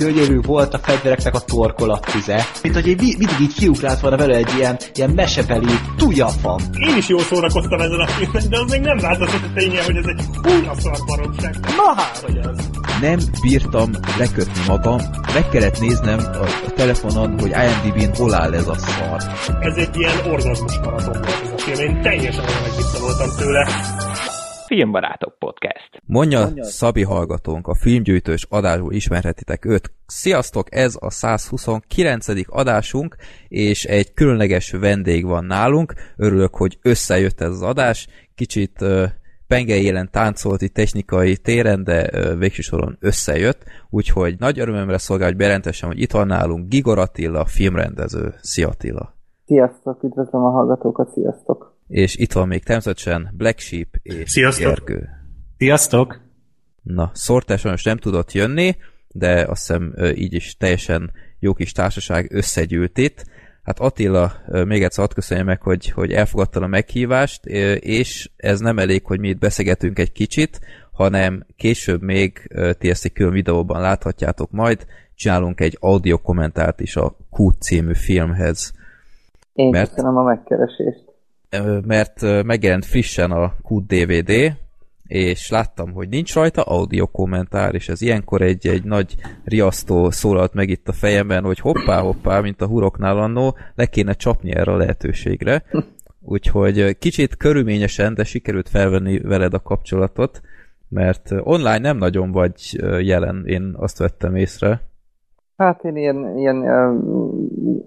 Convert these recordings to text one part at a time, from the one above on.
gyönyörű volt a fegyvereknek a torkolattize. Mint hogy egy, mindig így kiugrált volna vele egy ilyen, ilyen mesebeli tujafam. Én is jól szórakoztam ezen a filmen, de az még nem változott a ténye, hogy ez egy húra szar baromság. Na hát, hogy ez. Nem bírtam lekötni magam, meg kellett néznem a, a telefonon, hogy IMDb-n hol áll ez a szar. Ez egy ilyen orgazmus maraton volt ez a film, én teljesen olyan voltam tőle. Filmbarátok Podcast. Mondja, Mondja Szabi hallgatónk, a filmgyűjtős adásból ismerhetitek őt. Sziasztok, ez a 129. adásunk, és egy különleges vendég van nálunk. Örülök, hogy összejött ez az adás. Kicsit pengei élen táncolt itt technikai téren, de végső soron összejött, úgyhogy nagy örömömre szolgál, hogy berendessem, hogy itt van nálunk Gigor Attila, filmrendező. Szia Attila! Sziasztok, üdvözlöm a hallgatókat, sziasztok! És itt van még természetesen Black Sheep és Sziasztok. Gergő. Sziasztok! Na, Szortás most nem tudott jönni, de azt hiszem így is teljesen jó kis társaság összegyűlt itt. Hát Attila, még egyszer hadd köszönjem meg, hogy, hogy elfogadta a meghívást, és ez nem elég, hogy mi itt beszélgetünk egy kicsit, hanem később még ti ezt egy külön videóban láthatjátok majd, csinálunk egy audio kommentárt is a Kút című filmhez. Én mert... köszönöm a megkeresést mert megjelent frissen a Q DVD, és láttam, hogy nincs rajta audio kommentár, és ez ilyenkor egy, egy nagy riasztó szólalt meg itt a fejemben, hogy hoppá, hoppá, mint a huroknál annó, le kéne csapni erre a lehetőségre. Úgyhogy kicsit körülményesen, de sikerült felvenni veled a kapcsolatot, mert online nem nagyon vagy jelen, én azt vettem észre. Hát én ilyen, ilyen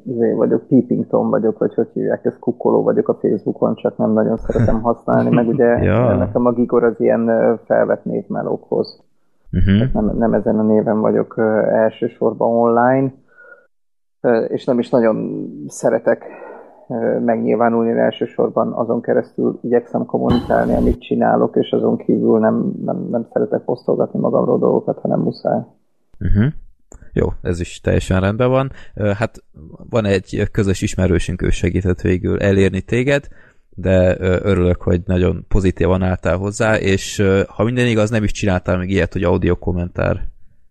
uh, vagyok, Peeping Tom vagyok, vagy hogy hívják, ez kukkoló vagyok a Facebookon, csak nem nagyon szeretem használni, meg ugye ja. nekem a Gigor az ilyen felvett névmelókhoz. Uh-huh. Nem, nem ezen a néven vagyok elsősorban online, és nem is nagyon szeretek megnyilvánulni elsősorban azon keresztül igyekszem kommunikálni, amit csinálok, és azon kívül nem, nem, nem szeretek posztolgatni magamról dolgokat, hanem muszáj. Uh-huh. Jó, ez is teljesen rendben van. Hát van egy közös ismerősünk, ő segített végül elérni téged, de örülök, hogy nagyon pozitívan álltál hozzá, és ha minden igaz, nem is csináltál még ilyet, hogy audio kommentár.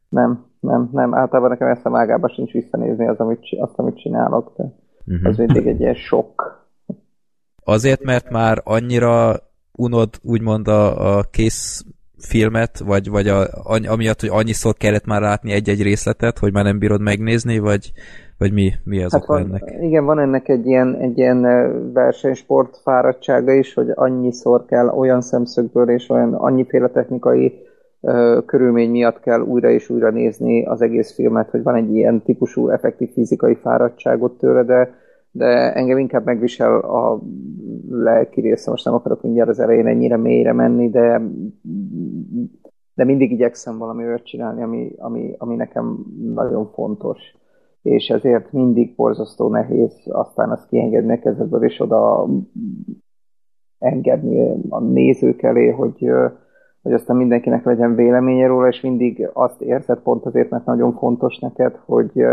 Nem, nem, nem. Általában nekem ezt a mágában sincs visszanézni az, amit, azt, amit csinálok, de uh-huh. az mindig egy ilyen sok. Azért, mert már annyira unod úgymond a, a kész filmet, vagy, vagy a, amiatt, hogy annyiszor kellett már látni egy-egy részletet, hogy már nem bírod megnézni, vagy, vagy mi, mi az hát van, ennek? Igen, van ennek egy ilyen, egy ilyen versenysport fáradtsága is, hogy annyiszor kell olyan szemszögből és olyan annyiféle technikai uh, körülmény miatt kell újra és újra nézni az egész filmet, hogy van egy ilyen típusú effektív fizikai fáradtságot tőle, de de engem inkább megvisel a lelki része, most nem akarok mindjárt az elején ennyire mélyre menni, de, de mindig igyekszem valami olyat csinálni, ami, ami, ami nekem nagyon fontos. És ezért mindig borzasztó nehéz aztán azt kiengedni a kezedből, és oda engedni a nézők elé, hogy, hogy aztán mindenkinek legyen véleménye róla, és mindig azt érzed pont azért, mert nagyon fontos neked, hogy,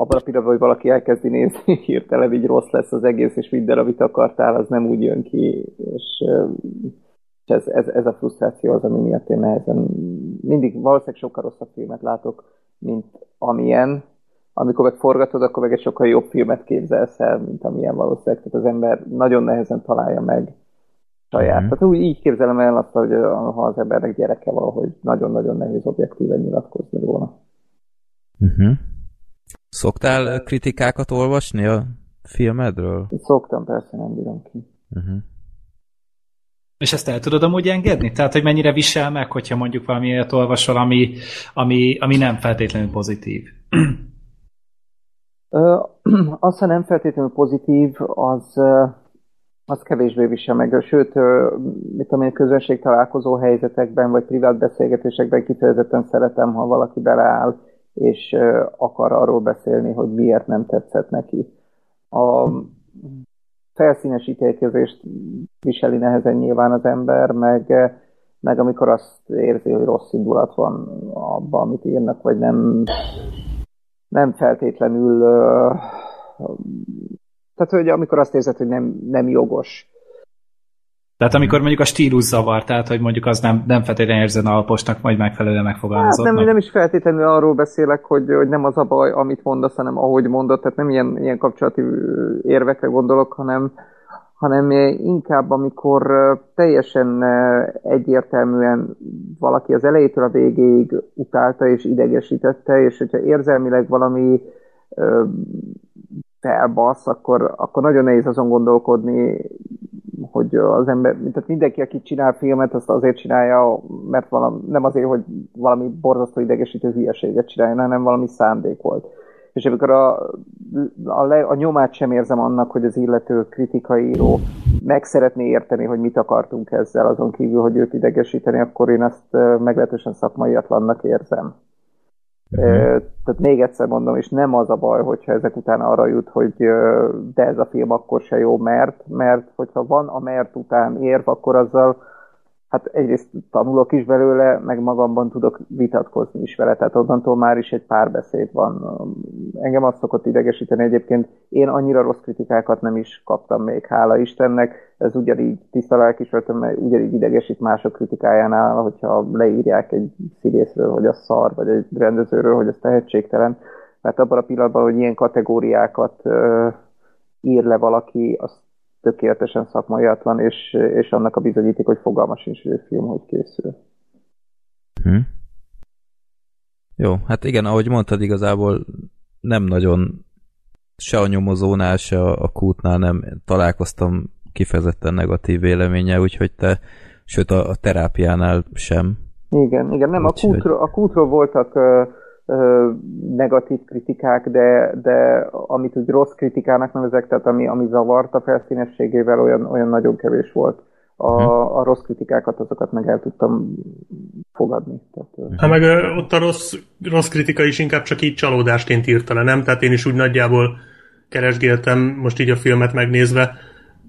abban a pillanatban, hogy valaki elkezdi nézni, hirtelen így rossz lesz az egész, és minden, amit akartál, az nem úgy jön ki, és, és ez, ez, ez a frusztráció az, ami miatt én nehezen mindig valószínűleg sokkal rosszabb filmet látok, mint amilyen, amikor meg forgatod, akkor meg egy sokkal jobb filmet képzelsz el, mint amilyen valószínűleg. Tehát az ember nagyon nehezen találja meg saját. Mm. Tehát úgy így képzelem el azt, hogy ha az embernek gyereke van, hogy nagyon-nagyon nehéz objektíven nyilatkozni róla. Uh-huh. Szoktál kritikákat olvasni a filmedről? Szoktam, persze, nem bírom ki. Uh-huh. És ezt el tudod amúgy engedni? Tehát, hogy mennyire visel meg, hogyha mondjuk valami olyat olvasol, ami, ami, ami nem feltétlenül pozitív? az, ha nem feltétlenül pozitív, az, az kevésbé visel meg. Sőt, mit tudom én, közönség találkozó helyzetekben, vagy privát beszélgetésekben kifejezetten szeretem, ha valaki beleáll és akar arról beszélni, hogy miért nem tetszett neki. A felszínes ítélkezést viseli nehezen nyilván az ember, meg, meg amikor azt érzi, hogy rossz indulat van abban, amit írnak, vagy nem, nem feltétlenül tehát, hogy amikor azt érzed, hogy nem, nem jogos Tehát amikor mondjuk a stílus zavar, tehát hogy mondjuk az nem, nem feltétlenül érzed alposnak, majd megfelelően Hát megfogalmazott. nem, nem is feltétlenül arról beszélek, hogy, hogy nem az a baj, amit mondasz, hanem ahogy mondod, tehát nem ilyen, ilyen kapcsolati érvekre gondolok, hanem, hanem inkább amikor teljesen egyértelműen valaki az elejétől a végéig utálta és idegesítette, és hogyha érzelmileg valami ö, felbasz, akkor, akkor nagyon nehéz azon gondolkodni, hogy az ember, tehát mindenki, aki csinál filmet, azt azért csinálja, mert valami, nem azért, hogy valami borzasztó idegesítő hülyeséget csináljon, hanem valami szándék volt. És amikor a, a, le, a nyomát sem érzem annak, hogy az illető kritikai meg szeretné érteni, hogy mit akartunk ezzel, azon kívül, hogy őt idegesíteni, akkor én ezt meglehetősen szakmaiatlannak érzem. Ö, Tehát még egyszer mondom, és nem az a baj, hogyha ezek után arra jut, hogy de ez a film akkor se jó, mert, mert hogyha van a mert után érv, akkor azzal hát egyrészt tanulok is belőle, meg magamban tudok vitatkozni is vele, tehát onnantól már is egy párbeszéd van. Engem azt szokott idegesíteni egyébként, én annyira rossz kritikákat nem is kaptam még, hála Istennek, ez ugyanígy tiszta lelkismertem, mert ugyanígy idegesít mások kritikájánál, hogyha leírják egy színészről, hogy a szar, vagy egy rendezőről, hogy az tehetségtelen, mert abban a pillanatban, hogy ilyen kategóriákat ír le valaki, az tökéletesen szakmaiatlan, és, és annak a bizonyíték, hogy fogalma sincs, hogy egy film hogy készül. Hm. Jó, hát igen, ahogy mondtad, igazából nem nagyon se a nyomozónál, se a, a kútnál nem találkoztam kifejezetten negatív véleménye, úgyhogy te, sőt a, a terápiánál sem. Igen, igen, nem, a Úgyhogy- kútról, a kútról voltak ö, ö, negatív kritikák, de, de amit úgy rossz kritikának nevezek, tehát ami, ami zavart a felszínességével, olyan, olyan nagyon kevés volt. A, a rossz kritikákat, azokat meg el tudtam fogadni. Tehát, Hát meg ö, ott a rossz, rossz kritika is inkább csak így csalódásként írta le, nem? Tehát én is úgy nagyjából keresgéltem most így a filmet megnézve,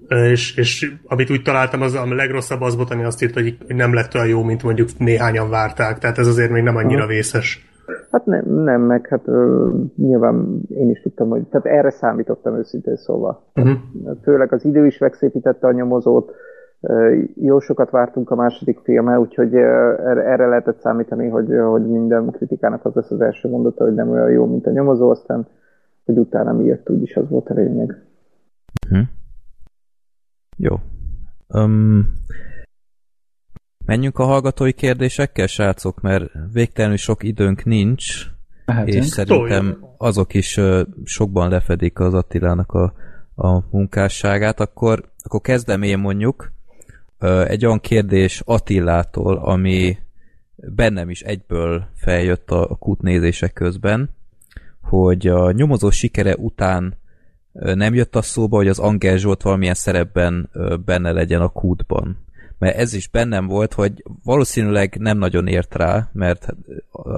és, és amit úgy találtam, az a legrosszabb az volt, ami azt hogy hogy nem lett olyan jó, mint mondjuk néhányan várták. Tehát ez azért még nem annyira vészes. Hát nem, nem meg hát ö, nyilván én is tudtam, hogy tehát erre számítottam őszintén szóval. Uh-huh. Főleg az idő is megszépítette a nyomozót, ö, jó sokat vártunk a második filme, úgyhogy ö, erre, erre lehetett számítani, hogy, hogy minden kritikának az lesz az első mondata, hogy nem olyan jó, mint a nyomozó, aztán hogy utána mi jött, úgyis az volt a lényeg. Hm. Jó. Um, menjünk a hallgatói kérdésekkel, srácok, mert végtelenül sok időnk nincs, Mehetünk. és szerintem azok is sokban lefedik az Attilának a, a munkásságát, akkor, akkor kezdem én mondjuk egy olyan kérdés Attillától, ami bennem is egyből feljött a, a kútnézések közben, hogy a nyomozó sikere után nem jött az szóba, hogy az Angel Zsolt valamilyen szerepben benne legyen a kútban. Mert ez is bennem volt, hogy valószínűleg nem nagyon ért rá, mert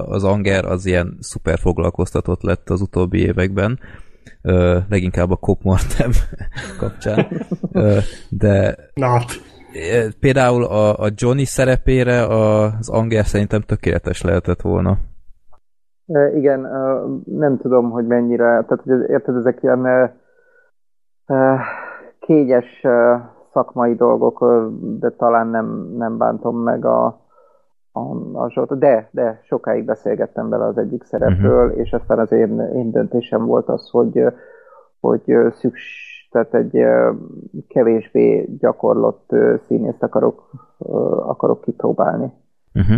az Anger az ilyen szuper foglalkoztatott lett az utóbbi években, ö, leginkább a Cop Mortem kapcsán. Ö, de ö, például a, a Johnny szerepére az Anger szerintem tökéletes lehetett volna. Igen, nem tudom, hogy mennyire, tehát hogy érted, ezek ilyen kényes szakmai dolgok, de talán nem, nem bántom meg a, a, a Zsolt. De, de sokáig beszélgettem vele az egyik szerepről, és aztán az én, én döntésem volt az, hogy, hogy ö, szüks, tehát egy kevésbé gyakorlott színészt akarok, akarok kipróbálni Uh-huh.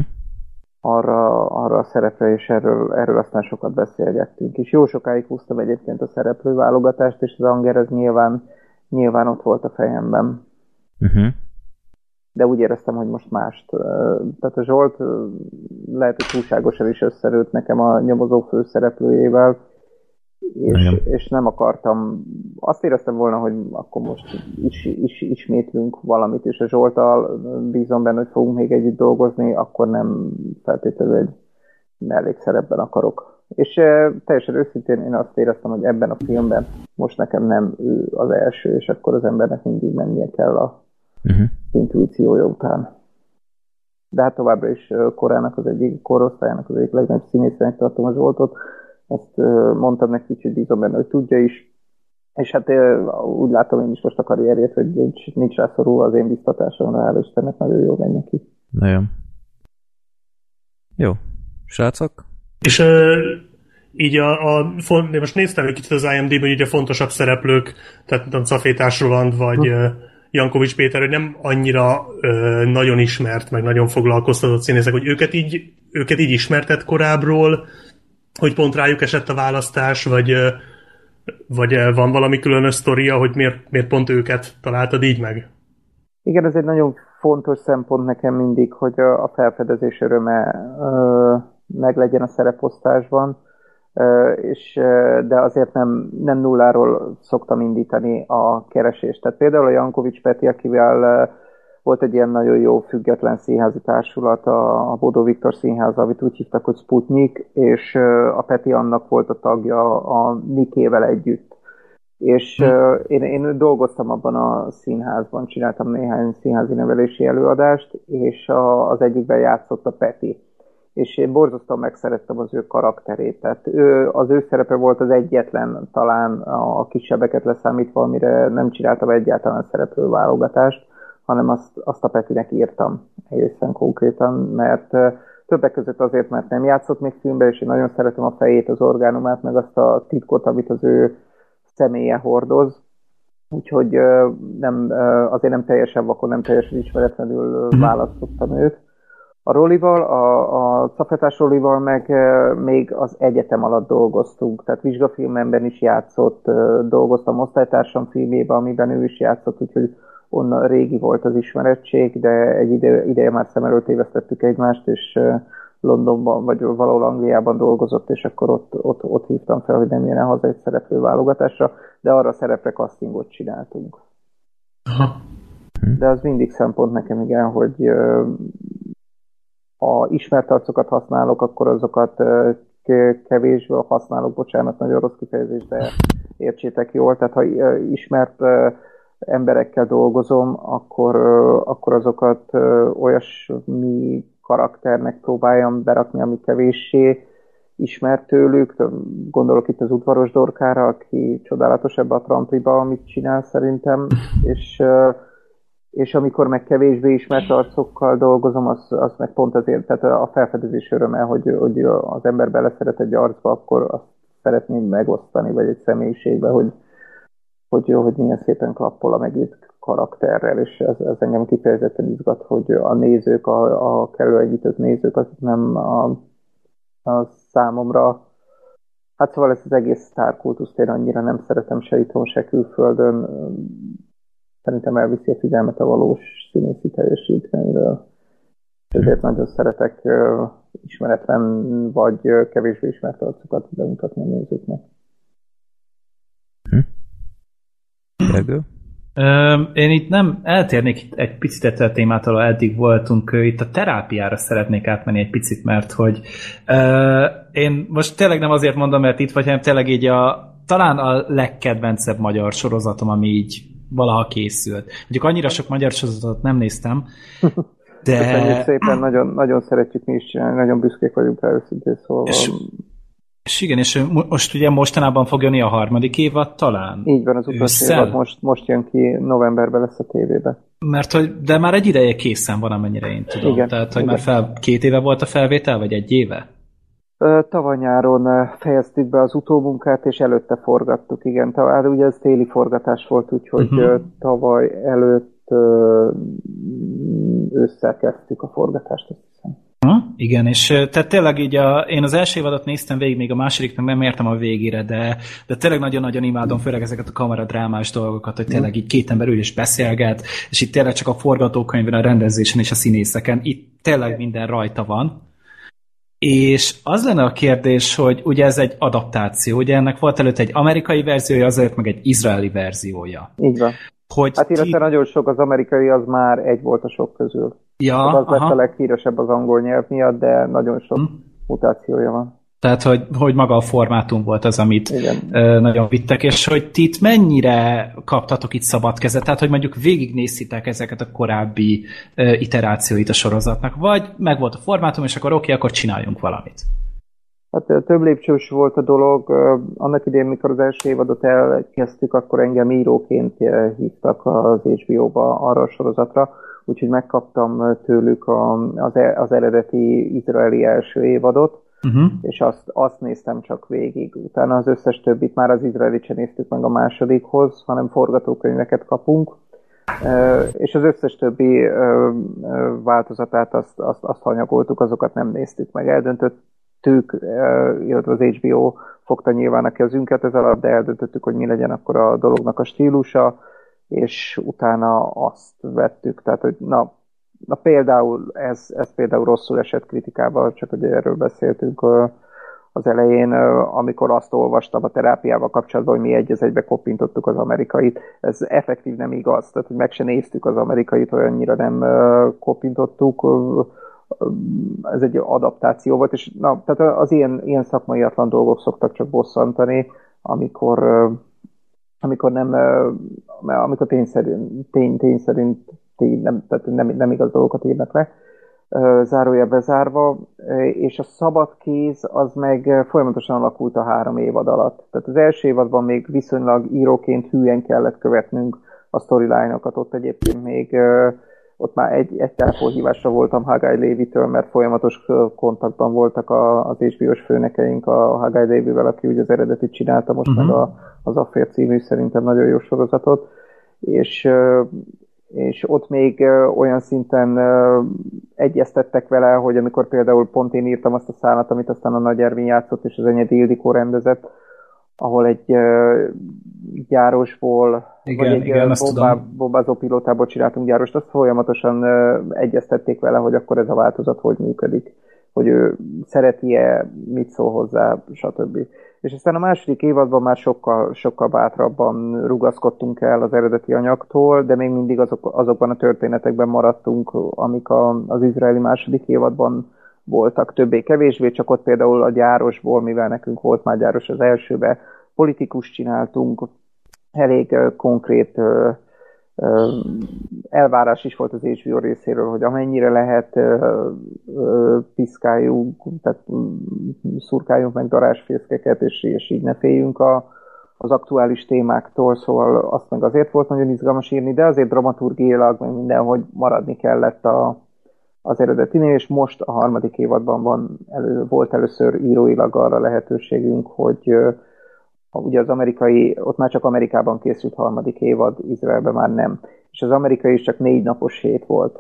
arra, arra a szerepre, és erről, erről aztán sokat beszélgettünk. És jó sokáig húztam egyébként a szereplőválogatást, és az Anger ez nyilván, nyilván ott volt a fejemben. Uh-huh. De úgy éreztem, hogy most mást. Tehát a Zsolt lehet, hogy túlságosan is összerőtt nekem a nyomozó főszereplőjével, és, Igen. és nem akartam, azt éreztem volna, hogy akkor most is, is, ismétlünk valamit, és a Zsoltal bízom benne, hogy fogunk még együtt dolgozni, akkor nem feltétlenül egy mellékszerepben akarok. És e, teljesen őszintén én azt éreztem, hogy ebben a filmben most nekem nem ő az első, és akkor az embernek mindig mennie kell a Uh-huh. intuíciója után. De hát továbbra is korának az egyik, korosztályának az egyik legnagyobb színészének tartom a Zsoltot. Ezt mondtam neki, hogy bízom benne, hogy tudja is. És hát úgy látom én is most a karrierjét, hogy nincs, nincs rá szorul az én biztatásomra, hál' Istennek nagyon jó megy neki. Nagyon. Jó. Srácok? És uh, így a, a font, most néztem egy kicsit az IMD-ben, hogy ugye a fontosabb szereplők, tehát tudom, Cafétás Roland, vagy hm. Jankovics Péter, hogy nem annyira ö, nagyon ismert, meg nagyon foglalkoztatott színészek, hogy őket így, őket így ismertett korábbról, hogy pont rájuk esett a választás, vagy, ö, vagy van valami különös sztoria, hogy miért, miért pont őket találtad így meg? Igen, ez egy nagyon fontos szempont nekem mindig, hogy a felfedezés öröme ö, meg legyen a szereposztásban és, de azért nem, nem nulláról szoktam indítani a keresést. Tehát például a Jankovics Peti, akivel volt egy ilyen nagyon jó független színházi társulat, a, a Bodó Viktor Színház, amit úgy hívtak, hogy Sputnik, és a Peti annak volt a tagja a Nikével együtt. És hm. én, én dolgoztam abban a színházban, csináltam néhány színházi nevelési előadást, és a, az egyikben játszott a Peti és én borzasztóan megszerettem az ő karakterét. Tehát ő, az ő szerepe volt az egyetlen talán a kisebbeket leszámítva, amire nem csináltam egyáltalán szereplőválogatást, hanem azt, azt a Petinek írtam egészen konkrétan, mert többek között azért, mert nem játszott még filmbe, és én nagyon szeretem a fejét, az orgánumát, meg azt a titkot, amit az ő személye hordoz. Úgyhogy nem, azért nem teljesen vakon, nem teljesen ismeretlenül mhm. választottam őt. A Rolival, a, a Cafetás Rolival meg e, még az egyetem alatt dolgoztunk, tehát vizsgafilmemben is játszott, e, dolgoztam osztálytársam filmében, amiben ő is játszott, úgyhogy onnan régi volt az ismerettség, de egy ide, ideje már szem előtt évesztettük egymást, és e, Londonban, vagy valahol Angliában dolgozott, és akkor ott, ott, ott hívtam fel, hogy nem jön haza egy szereplő válogatásra, de arra a szerepre castingot csináltunk. Aha. De az mindig szempont nekem, igen, hogy ha ismert arcokat használok, akkor azokat kevésbé használok, bocsánat, nagyon rossz kifejezés, de értsétek jól. Tehát ha ismert emberekkel dolgozom, akkor, akkor azokat olyasmi karakternek próbáljam berakni, ami kevéssé ismert tőlük. Gondolok itt az udvaros dorkára, aki csodálatos ebbe a trampliba, amit csinál szerintem, és és amikor meg kevésbé ismert arcokkal dolgozom, az, az meg pont azért, tehát a felfedezés öröme, hogy, hogy az ember beleszeret egy arcba, akkor azt szeretném megosztani, vagy egy személyiségbe, hogy, hogy, hogy milyen szépen klappol a megírt karakterrel, és ez, ez engem kifejezetten izgat, hogy a nézők, a, a kellő együttött nézők, akik nem a, a számomra. Hát szóval ez az egész sztárkultuszt én annyira nem szeretem se itthon, se külföldön szerintem elviszi a figyelmet a valós színészi teljesítményről. Ezért nagyon szeretek uh, ismeretlen vagy uh, kevésbé ismert arcokat bemutatni a nézőknek. Hm? Én itt nem eltérnék itt egy picit ettől a témától, eddig voltunk, itt a terápiára szeretnék átmenni egy picit, mert hogy uh, én most tényleg nem azért mondom, mert itt vagy, hanem tényleg így a talán a legkedvencebb magyar sorozatom, ami így valaha készült. Mondjuk annyira sok magyar sorozatot nem néztem, de... Köszönjük szépen, nagyon, nagyon szeretjük mi is csinálni, nagyon büszkék vagyunk rá őszintén szólva. És, és igen, és most ugye mostanában fog jönni a harmadik évad talán? Így van, az utolsó évad most, most jön ki, novemberben lesz a tévébe. Mert hogy, de már egy ideje készen van, amennyire én tudom. Igen, Tehát, hogy igen. már fel, két éve volt a felvétel, vagy egy éve? Tavaly nyáron fejeztük be az utómunkát, és előtte forgattuk, igen. Tavaly, hát ugye ez téli forgatás volt, úgyhogy uh-huh. tavaly előtt ősszel kezdtük a forgatást, azt hiszem. Ha, igen, és tehát tényleg így a, én az első évadot néztem végig, még a másodiknak nem értem a végére, de, de tényleg nagyon-nagyon imádom, főleg ezeket a kameradrámás dolgokat, hogy tényleg így két ember ül és beszélget, és itt tényleg csak a forgatókönyvben, a rendezésen és a színészeken, itt tényleg minden rajta van. És az lenne a kérdés, hogy ugye ez egy adaptáció, ugye ennek volt előtt egy amerikai verziója, azért meg egy izraeli verziója. Így van. Hogy hát illetve ti... nagyon sok az amerikai, az már egy volt a sok közül. Ja, az aha. lett a leghíresebb az angol nyelv miatt, de nagyon sok hm. mutációja van. Tehát, hogy, hogy maga a formátum volt az, amit Igen. nagyon vittek, és hogy ti itt mennyire kaptatok itt szabad kezet, tehát, hogy mondjuk végignézhitek ezeket a korábbi iterációit a sorozatnak, vagy meg volt a formátum, és akkor oké, okay, akkor csináljunk valamit. Hát több lépcsős volt a dolog. Annak idején, mikor az első évadot elkezdtük, akkor engem íróként hívtak az HBO-ba arra a sorozatra, úgyhogy megkaptam tőlük az, e, az eredeti izraeli első évadot, uh-huh. és azt, azt néztem csak végig. Utána az összes többit már az izraeli sem néztük meg a másodikhoz, hanem forgatókönyveket kapunk, és az összes többi változatát azt, azt, azt hanyagoltuk, azokat nem néztük meg. Eldöntöttük, illetve az HBO fogta nyilván a kezünket ez alatt, de eldöntöttük, hogy mi legyen akkor a dolognak a stílusa, és utána azt vettük, tehát hogy na, na például ez, ez például rosszul esett kritikával, csak hogy erről beszéltünk az elején, amikor azt olvastam a terápiával kapcsolatban, hogy mi egy az egybe kopintottuk az amerikait, ez effektív nem igaz, tehát hogy meg se néztük az amerikait, olyannyira nem kopintottuk, ez egy adaptáció volt, és na, tehát az ilyen, ilyen szakmaiatlan dolgok szoktak csak bosszantani, amikor amikor nem, amikor tényszerűen, tény, tényszerűen tény, nem, tehát nem, nem igaz dolgokat írnak le, zárója bezárva, és a szabad kéz az meg folyamatosan alakult a három évad alatt. Tehát az első évadban még viszonylag íróként hülyen kellett követnünk a storyline-okat, ott egyébként még ott már egy, egy telefonhívásra voltam Hagai Lévitől, mert folyamatos kontaktban voltak a, az HBO-s főnekeink a Hagai Lévivel, aki ugye az eredetit csinálta, most uh-huh. meg a, az Affair című szerintem nagyon jó sorozatot, és, és ott még olyan szinten egyeztettek vele, hogy amikor például pont én írtam azt a szállat, amit aztán a Nagy Ervin játszott, és az Enyedi Ildikó rendezett, ahol egy gyárosból, igen, vagy egy igen, bombá, bombázó pilótából csináltunk gyárost, azt folyamatosan egyeztették vele, hogy akkor ez a változat hogy működik, hogy ő szereti-e, mit szól hozzá, stb. És aztán a második évadban már sokkal, sokkal bátrabban rugaszkodtunk el az eredeti anyagtól, de még mindig azok, azokban a történetekben maradtunk, amik a, az izraeli második évadban voltak többé-kevésbé, csak ott például a gyárosból, mivel nekünk volt már gyáros az elsőbe, politikus csináltunk, elég konkrét elvárás is volt az HBO részéről, hogy amennyire lehet piszkáljunk, tehát szurkáljunk meg darásfészkeket, és, és így ne féljünk a, az aktuális témáktól, szóval azt meg azért volt nagyon izgalmas írni, de azért dramaturgiailag, meg mindenhogy maradni kellett a, az eredetinél, és most a harmadik évadban van elő, volt először íróilag arra lehetőségünk, hogy ugye az amerikai, ott már csak Amerikában készült harmadik évad, Izraelben már nem. És az amerikai is csak négy napos hét volt.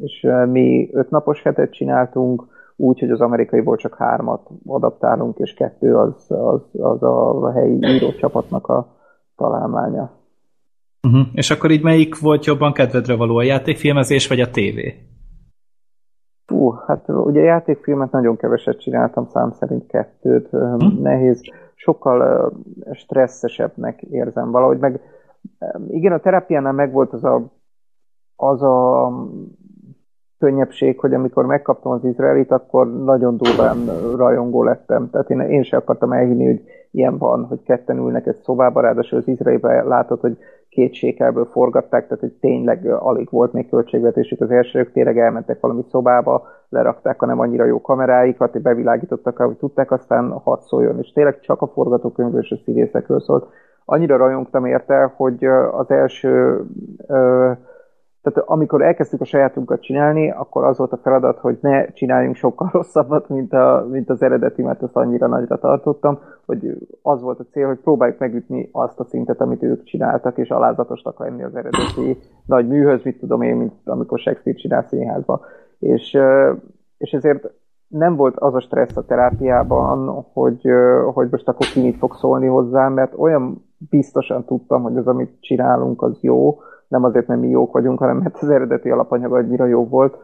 És mi öt napos hetet csináltunk, úgy, hogy az amerikaiból csak hármat adaptálunk, és kettő az, az, az a helyi írócsapatnak a találmánya. Uh-huh. És akkor így melyik volt jobban kedvedre való, a játékfilmezés vagy a tévé? Fú, hát ugye játékfilmet nagyon keveset csináltam, szám szerint kettőt. Hm? Nehéz, sokkal stresszesebbnek érzem valahogy, meg igen, a terápiánál megvolt az a, az a könnyebbség, hogy amikor megkaptam az izraelit, akkor nagyon durván rajongó lettem. Tehát én, én sem akartam elhinni, hogy ilyen van, hogy ketten ülnek egy szobába, ráadásul az izraeliben látod, hogy két sékelből forgatták, tehát hogy tényleg alig volt még költségvetésük. Az elsők tényleg elmentek valami szobába, lerakták a nem annyira jó kameráikat, hogy bevilágítottak, hogy tudták, aztán hat szóljon. És tényleg csak a forgatókönyvről és a színészekről szólt. Annyira rajongtam érte, hogy az első tehát amikor elkezdtük a sajátunkat csinálni, akkor az volt a feladat, hogy ne csináljunk sokkal rosszabbat, mint, a, mint az eredeti, mert azt annyira nagyra tartottam, hogy az volt a cél, hogy próbáljuk megütni azt a szintet, amit ők csináltak, és alázatosnak lenni az eredeti nagy műhöz, mit tudom én, mint amikor Shakespeare csinál színházba. És, és ezért nem volt az a stressz a terápiában, hogy, hogy most akkor ki mit fog szólni hozzám, mert olyan biztosan tudtam, hogy az, amit csinálunk, az jó, nem azért, mert mi jók vagyunk, hanem mert az eredeti alapanyag annyira jó volt.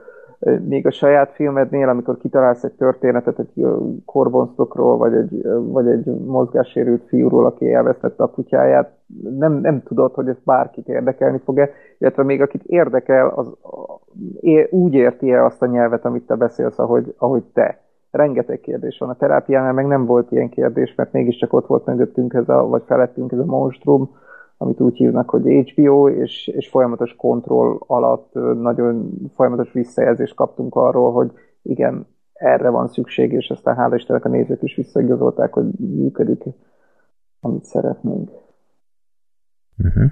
Még a saját filmednél, amikor kitalálsz egy történetet egy korbonsztokról, vagy egy, vagy egy mozgássérült fiúról, aki elvesztette a kutyáját, nem, nem tudod, hogy ez bárkit érdekelni fog-e, illetve még akit érdekel, az úgy érti -e azt a nyelvet, amit te beszélsz, ahogy, ahogy te. Rengeteg kérdés van. A terápiánál meg nem volt ilyen kérdés, mert mégiscsak ott volt mögöttünk ez a, vagy felettünk ez a monstrum, amit úgy hívnak, hogy HBO, és, és folyamatos kontroll alatt nagyon folyamatos visszajelzést kaptunk arról, hogy igen, erre van szükség, és aztán hála Istennek a nézők is visszaigazolták, hogy működik, amit szeretnénk. Uh-huh.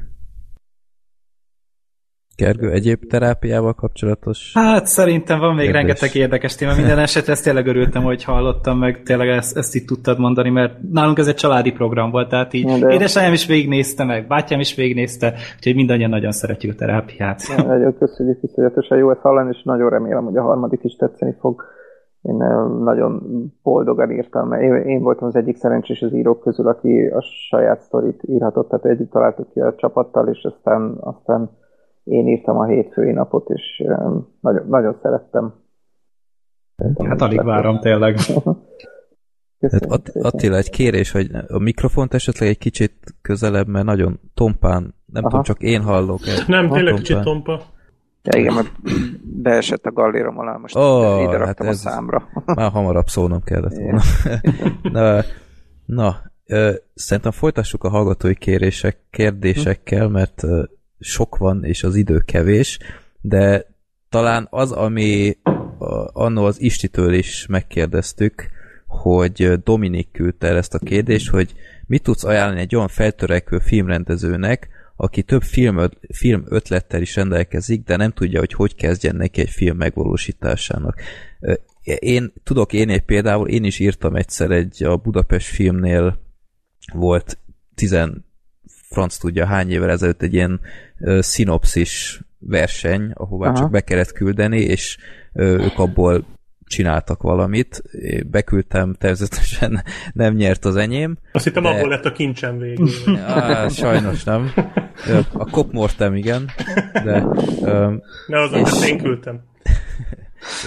Gergő, egyéb terápiával kapcsolatos? Hát szerintem van még Kérdés. rengeteg érdekes téma. Minden esetre ezt tényleg örültem, hogy hallottam, meg tényleg ezt, ezt itt tudtad mondani, mert nálunk ez egy családi program volt, tehát így Ja, de- édesanyám is végignézte, meg bátyám is végignézte, úgyhogy mindannyian nagyon szeretjük a terápiát. Nagyon köszönjük iszonyatosan jó ezt hallani, és nagyon remélem, hogy a harmadik is tetszeni fog. Én eh, nagyon boldogan írtam, mert én, én voltam az egyik szerencsés az írók közül, aki a saját sztorit írhatott, tehát együtt találtuk ki a csapattal, és aztán, aztán én írtam a hétfői napot, és nagyon, nagyon szerettem. Szerettem, Hát alig várom tényleg. Köszönjük Att- szépen. Attila, egy kérés, hogy a mikrofont esetleg egy kicsit közelebb, mert nagyon tompán, nem Aha. tudom, csak én hallok. Nem, tényleg tompán. kicsit tompa. Ja, igen, mert beesett a gallérom alá, most Ó, ide hát ez- a számra. Már hamarabb szólnom kellett volna. na, na ö, szerintem folytassuk a hallgatói kérések, kérdésekkel, mert ö, sok van, és az idő kevés, de talán az, ami annó az Istitől is megkérdeztük, hogy Dominik küldte el ezt a kérdést, hogy mit tudsz ajánlani egy olyan feltörekvő filmrendezőnek, aki több film, film ötlettel is rendelkezik, de nem tudja, hogy hogy kezdjen neki egy film megvalósításának. Én tudok én egy például, én is írtam egyszer egy a Budapest filmnél volt tizen franc tudja hány évvel ezelőtt egy ilyen ö, szinopszis verseny, ahová Aha. csak be kellett küldeni, és ö, ők abból csináltak valamit. Én Beküldtem, természetesen nem nyert az enyém. Azt hittem De- abból lett a kincsem végül. Á, sajnos nem. A Kopmortem igen, de ö, Ne az, És- amit én küldtem.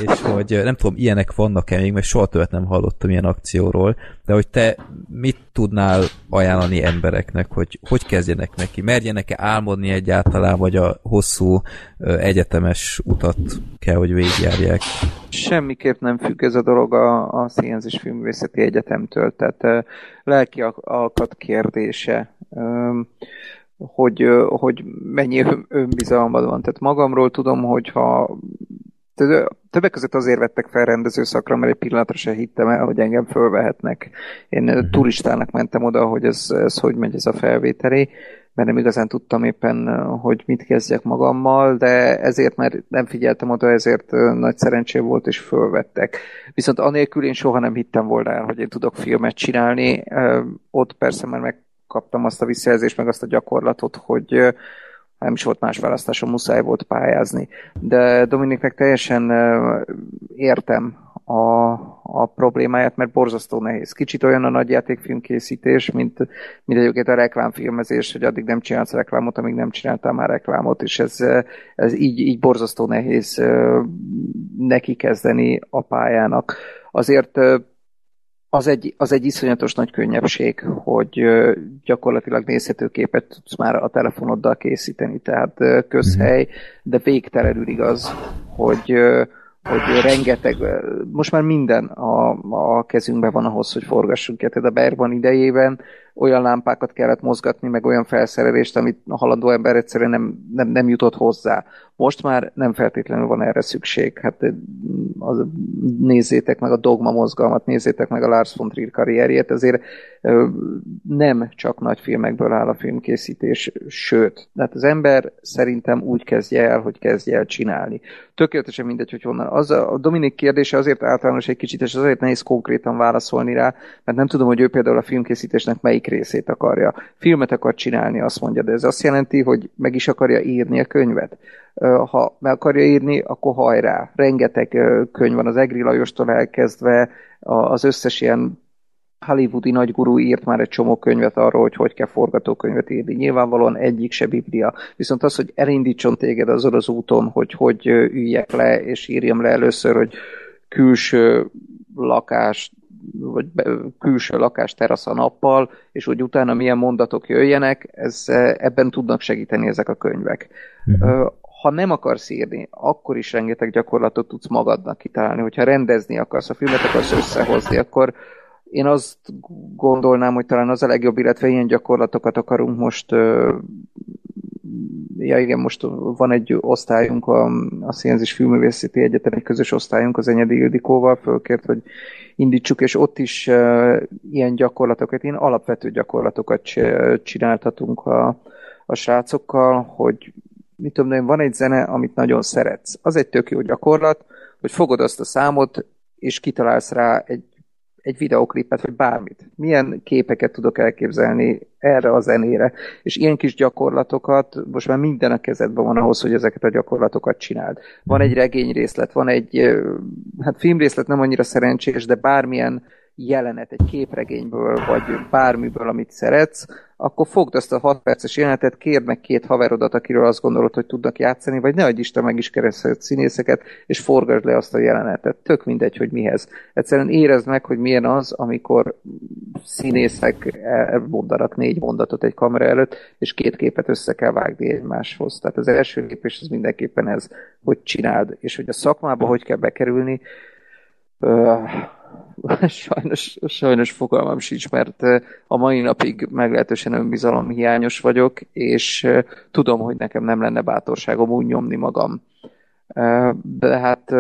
És hogy nem tudom, ilyenek vannak-e még, mert soha többet nem hallottam ilyen akcióról, de hogy te mit tudnál ajánlani embereknek, hogy hogy kezdjenek neki? Merjenek-e álmodni egyáltalán, vagy a hosszú egyetemes utat kell, hogy végigjárják? Semmiképp nem függ ez a dolog a, a Sciences és Filmvészeti Egyetemtől, tehát lelki al- alkat kérdése, hogy, hogy mennyi ön- önbizalmad van. Tehát magamról tudom, hogyha tehát, ö, többek között azért vettek fel rendezőszakra, mert egy pillanatra se hittem el, hogy engem fölvehetnek. Én ö, turistának mentem oda, hogy ez, ez hogy megy ez a felvételi, mert nem igazán tudtam éppen, hogy mit kezdjek magammal, de ezért, mert nem figyeltem oda, ezért nagy szerencsém volt, és fölvettek. Viszont anélkül én soha nem hittem volna el, hogy én tudok filmet csinálni. Ott persze már megkaptam azt a visszajelzést, meg azt a gyakorlatot, hogy nem is volt más választásom, muszáj volt pályázni. De Dominiknek teljesen értem a, a problémáját, mert borzasztó nehéz. Kicsit olyan a nagyjátékfilm készítés, mint, mint egyébként a reklámfilmezés, hogy addig nem csinálsz reklámot, amíg nem csináltál már reklámot, és ez, ez így, így borzasztó nehéz neki kezdeni a pályának. Azért az egy, az egy iszonyatos nagy könnyebbség, hogy gyakorlatilag nézhető képet tudsz már a telefonoddal készíteni, tehát közhely, de végtelenül igaz, hogy, hogy rengeteg, most már minden a, a kezünkben van ahhoz, hogy forgassunk. Tehát a Bergman idejében olyan lámpákat kellett mozgatni, meg olyan felszerelést, amit a halandó ember egyszerűen nem, nem, nem jutott hozzá. Most már nem feltétlenül van erre szükség. Hát ö, az, nézzétek meg a Dogma mozgalmat, nézzétek meg a Lars von Trier karrierjét, ezért ö, nem csak nagy filmekből áll a filmkészítés, sőt, tehát az ember szerintem úgy kezdje el, hogy kezdje el csinálni. Tökéletesen mindegy, hogy honnan. Az a, Dominik kérdése azért általános egy kicsit, és azért nehéz konkrétan válaszolni rá, mert nem tudom, hogy ő például a filmkészítésnek melyik részét akarja. Filmet akar csinálni, azt mondja, de ez azt jelenti, hogy meg is akarja írni a könyvet. Ha meg akarja írni, akkor hajrá. Rengeteg könyv van az Egri Lajostól elkezdve, az összes ilyen hollywoodi nagygurú írt már egy csomó könyvet arról, hogy hogy kell forgatókönyvet írni. Nyilvánvalóan egyik se biblia. Viszont az, hogy elindítson téged azon az úton, hogy hogy üljek le, és írjam le először, hogy külső lakás, vagy külső lakás a nappal, és hogy utána milyen mondatok jöjjenek, ez, eh, ebben tudnak segíteni ezek a könyvek. Ö, Ha nem akarsz írni, akkor is rengeteg gyakorlatot tudsz magadnak kitalálni. Hogyha rendezni akarsz, ha filmet akarsz összehozni, akkor én azt gondolnám, hogy talán az a legjobb, illetve ilyen gyakorlatokat akarunk most ja igen, most van egy osztályunk, a, a Szienzis Filmművészeti Egyetem, egy közös osztályunk az Enyedi Ildikóval, fölkért, hogy indítsuk, és ott is uh, ilyen gyakorlatokat, ilyen alapvető gyakorlatokat csináltatunk a, a srácokkal, hogy mit tudom én, van egy zene, amit nagyon szeretsz. Az egy tök jó gyakorlat, hogy fogod azt a számot, és kitalálsz rá egy egy videoklipet, vagy bármit. Milyen képeket tudok elképzelni erre a zenére. És ilyen kis gyakorlatokat, most már minden a kezedben van ahhoz, hogy ezeket a gyakorlatokat csináld. Van egy regényrészlet, van egy, hát filmrészlet nem annyira szerencsés, de bármilyen jelenet egy képregényből, vagy bármiből, amit szeretsz, akkor fogd azt a 6 perces jelenetet, kérd meg két haverodat, akiről azt gondolod, hogy tudnak játszani, vagy ne adj Isten meg is keresett színészeket, és forgasd le azt a jelenetet. Tök mindegy, hogy mihez. Egyszerűen érezd meg, hogy milyen az, amikor színészek mondanak négy mondatot egy kamera előtt, és két képet össze kell vágni egymáshoz. Tehát az első lépés az mindenképpen ez, hogy csináld, és hogy a szakmába hogy kell bekerülni, sajnos, sajnos fogalmam sincs, mert a mai napig meglehetősen önbizalomhiányos vagyok, és tudom, hogy nekem nem lenne bátorságom úgy nyomni magam. De hát,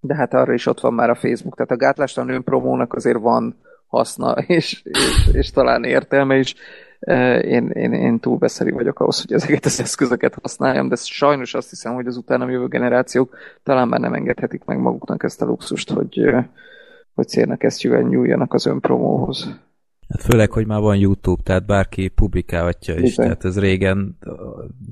de hát arra is ott van már a Facebook, tehát a gátlástalan önpromónak azért van haszna, és, és, és talán értelme is. Én, én, én túl beszeli vagyok ahhoz, hogy ezeket az eszközöket használjam, de sajnos azt hiszem, hogy az utánam jövő generációk talán már nem engedhetik meg maguknak ezt a luxust, hogy, hogy célnakesztyűvel nyúljanak az önpromóhoz. Hát főleg, hogy már van YouTube, tehát bárki publikálhatja is. Igen. Tehát ez régen,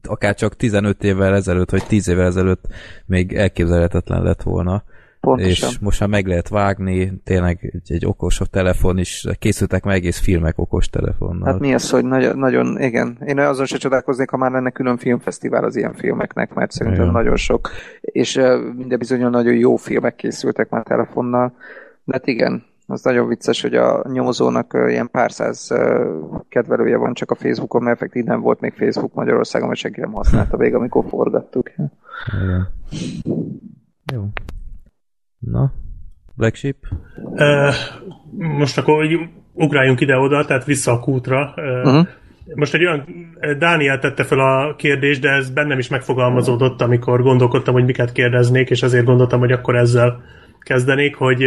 akár csak 15 évvel ezelőtt, vagy 10 évvel ezelőtt még elképzelhetetlen lett volna. Pontosan. És most már meg lehet vágni, tényleg egy, egy okos a telefon is, készültek meg egész filmek okos telefonnal. Hát mi az, hogy nagyon, nagyon igen. Én azon se csodálkoznék, ha már lenne külön filmfesztivál az ilyen filmeknek, mert szerintem igen. nagyon sok, és minden bizonyos nagyon jó filmek készültek már telefonnal. De hát igen, az nagyon vicces, hogy a nyomozónak ilyen pár száz kedvelője van csak a Facebookon, mert effektív nem volt még Facebook Magyarországon, mert senki nem használta még, amikor forgattuk. Igen. Jó. Na, Black Sheep? Uh, most akkor ugráljunk ide-oda, tehát vissza a kútra. Uh, uh-huh. Most egy olyan, Dániel tette fel a kérdést, de ez bennem is megfogalmazódott, amikor gondolkodtam, hogy miket kérdeznék, és azért gondoltam, hogy akkor ezzel kezdenék, hogy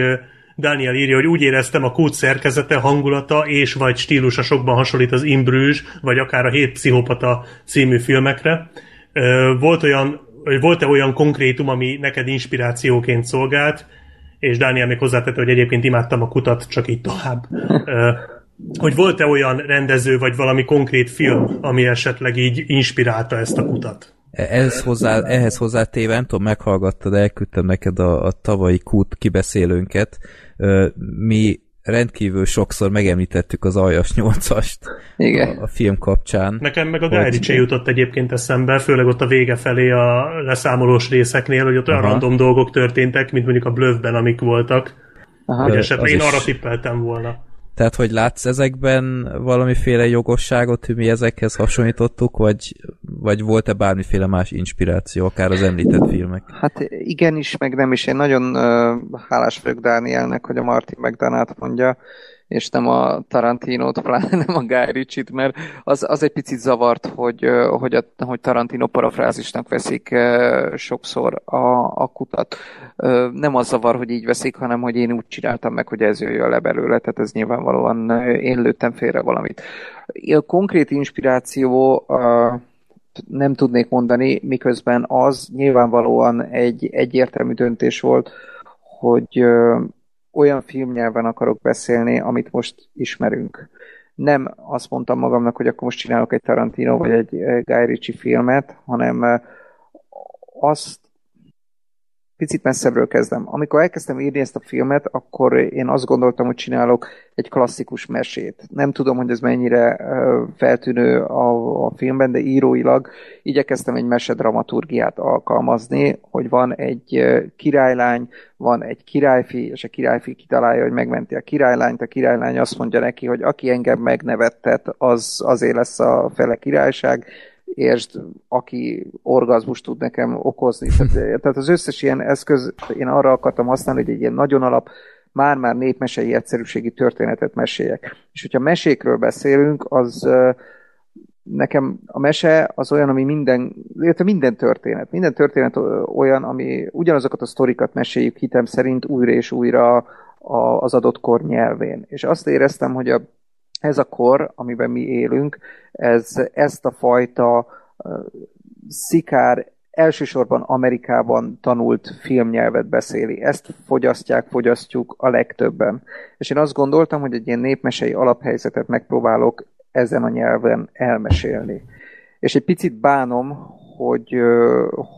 Daniel írja, hogy úgy éreztem a kút szerkezete, hangulata és vagy stílusa sokban hasonlít az Imbrüzs, vagy akár a Hét Pszichopata című filmekre. Volt olyan, volt-e olyan konkrétum, ami neked inspirációként szolgált, és Dániel még hozzátette, hogy egyébként imádtam a kutat, csak így tovább. hogy volt-e olyan rendező, vagy valami konkrét film, ami esetleg így inspirálta ezt a kutat? Ehhez hozzá, ehhez hozzátéve, nem tudom, meghallgattad, elküldtem neked a, a tavalyi kút kibeszélőnket. Mi rendkívül sokszor megemlítettük az Aljas 8-ast Igen. A, a film kapcsán. Nekem meg a Guy Ritchie jutott egyébként eszembe, főleg ott a vége felé a leszámolós részeknél, hogy ott olyan Aha. random dolgok történtek, mint mondjuk a Bluffben, amik voltak. Aha. Hogy esetleg én arra tippeltem volna. Tehát, hogy látsz ezekben valamiféle jogosságot, hogy mi ezekhez hasonlítottuk, vagy, vagy volt-e bármiféle más inspiráció, akár az említett filmek? Hát igenis, meg nem is. Én nagyon uh, hálás vagyok Dánielnek, hogy a Martin McDonald mondja, és nem a Tarantinót, pláne nem a Guy Ritchie-t, mert az, az egy picit zavart, hogy, hogy, a, hogy Tarantino parafrázisnak veszik sokszor a, a kutat. Nem az zavar, hogy így veszik, hanem hogy én úgy csináltam meg, hogy ez jöjjön le belőle, tehát ez nyilvánvalóan én lőttem félre valamit. A konkrét inspiráció nem tudnék mondani, miközben az nyilvánvalóan egy egyértelmű döntés volt, hogy olyan filmnyelven akarok beszélni, amit most ismerünk. Nem azt mondtam magamnak, hogy akkor most csinálok egy Tarantino vagy egy eh, Guy Ritchie filmet, hanem eh, azt picit messzebbről kezdem. Amikor elkezdtem írni ezt a filmet, akkor én azt gondoltam, hogy csinálok egy klasszikus mesét. Nem tudom, hogy ez mennyire feltűnő a, a filmben, de íróilag igyekeztem egy mesedramaturgiát alkalmazni, hogy van egy királylány, van egy királyfi, és a királyfi kitalálja, hogy megmenti a királylányt, a királylány azt mondja neki, hogy aki engem megnevettet, az azért lesz a fele királyság, értsd, aki orgazmus tud nekem okozni. Tehát, tehát az összes ilyen eszköz, én arra akartam használni, hogy egy ilyen nagyon alap, már-már népmesei egyszerűségi történetet meséljek. És hogyha mesékről beszélünk, az nekem a mese az olyan, ami minden, illetve minden történet, minden történet olyan, ami ugyanazokat a sztorikat meséljük hitem szerint újra és újra az adott kor nyelvén. És azt éreztem, hogy a, ez a kor, amiben mi élünk, ez ezt a fajta szikár elsősorban Amerikában tanult filmnyelvet beszéli. Ezt fogyasztják, fogyasztjuk a legtöbben. És én azt gondoltam, hogy egy ilyen népmesei alaphelyzetet megpróbálok ezen a nyelven elmesélni. És egy picit bánom, hogy,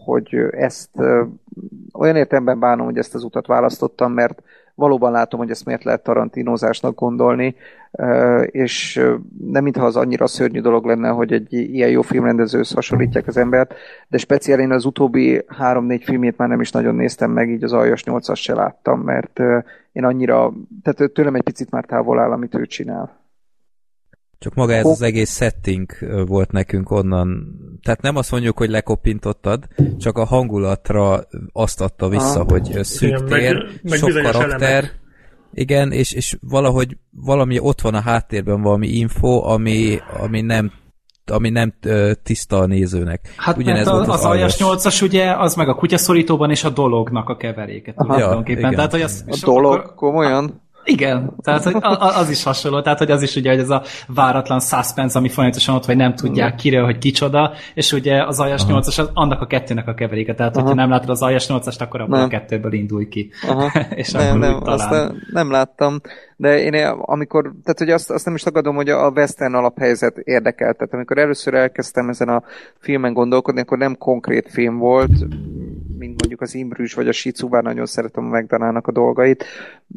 hogy ezt olyan értelemben bánom, hogy ezt az utat választottam, mert valóban látom, hogy ezt miért lehet tarantinózásnak gondolni, és nem mintha az annyira szörnyű dolog lenne, hogy egy ilyen jó filmrendezőhöz hasonlítják az embert, de speciál én az utóbbi három-négy filmét már nem is nagyon néztem meg, így az aljas nyolcas se láttam, mert én annyira, tehát tőlem egy picit már távol áll, amit ő csinál. Csak maga ez az egész setting volt nekünk onnan. Tehát nem azt mondjuk, hogy lekopintottad, csak a hangulatra azt adta vissza, Aha. hogy szűk tér, meg, meg sok karakter. Elemek. Igen, és, és valahogy valami ott van a háttérben, valami info, ami, ami nem ami nem tiszta a nézőnek. Hát Ugyanez mert az, az aljas nyolcas ugye, az meg a kutyaszorítóban és a dolognak a keveréket. Ja, Tehát, hogy az, a dolog, akkor, komolyan? Igen, tehát hogy az is hasonló, tehát hogy az is ugye, hogy ez a váratlan suspense, ami folyamatosan ott, vagy nem tudják kiről, hogy kicsoda, és ugye az aljas 8-as az annak a kettőnek a keveréke, tehát Aha. hogyha nem látod az aljas 8-ast, akkor abból nem. a kettőből indulj ki. és nem, nem, talán... azt nem láttam, de én amikor, tehát hogy azt, azt nem is tagadom, hogy a western alaphelyzet érdekelt, tehát amikor először elkezdtem ezen a filmen gondolkodni, akkor nem konkrét film volt, mint mondjuk az Imbrűs vagy a Shizu, bár nagyon szeretem a megdanának a dolgait,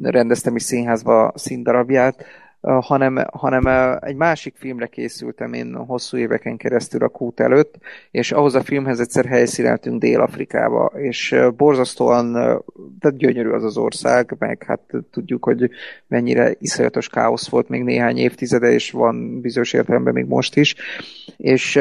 rendeztem is színházba színdarabját, hanem, hanem egy másik filmre készültem én hosszú éveken keresztül a kút előtt, és ahhoz a filmhez egyszer helyszíneltünk Dél-Afrikába, és borzasztóan, tehát gyönyörű az az ország, meg hát tudjuk, hogy mennyire iszonyatos káosz volt még néhány évtizede, és van bizonyos értelemben még most is, és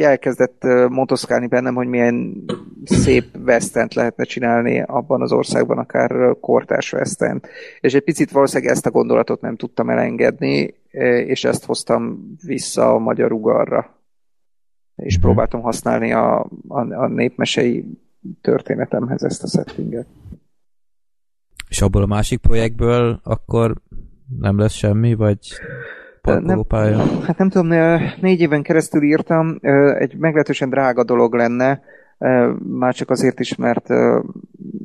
elkezdett motoszkálni bennem, hogy milyen szép vesztent lehetne csinálni abban az országban, akár kortárs vesztent. És egy picit valószínűleg ezt a gondolatot nem tudtam elengedni, e, és ezt hoztam vissza a magyar ugarra. És hmm. próbáltam használni a, a, a népmesei történetemhez ezt a settinget. És abból a másik projektből akkor nem lesz semmi, vagy parkolópálya? Nem, hát nem tudom, négy éven keresztül írtam, egy meglehetősen drága dolog lenne, már csak azért is, mert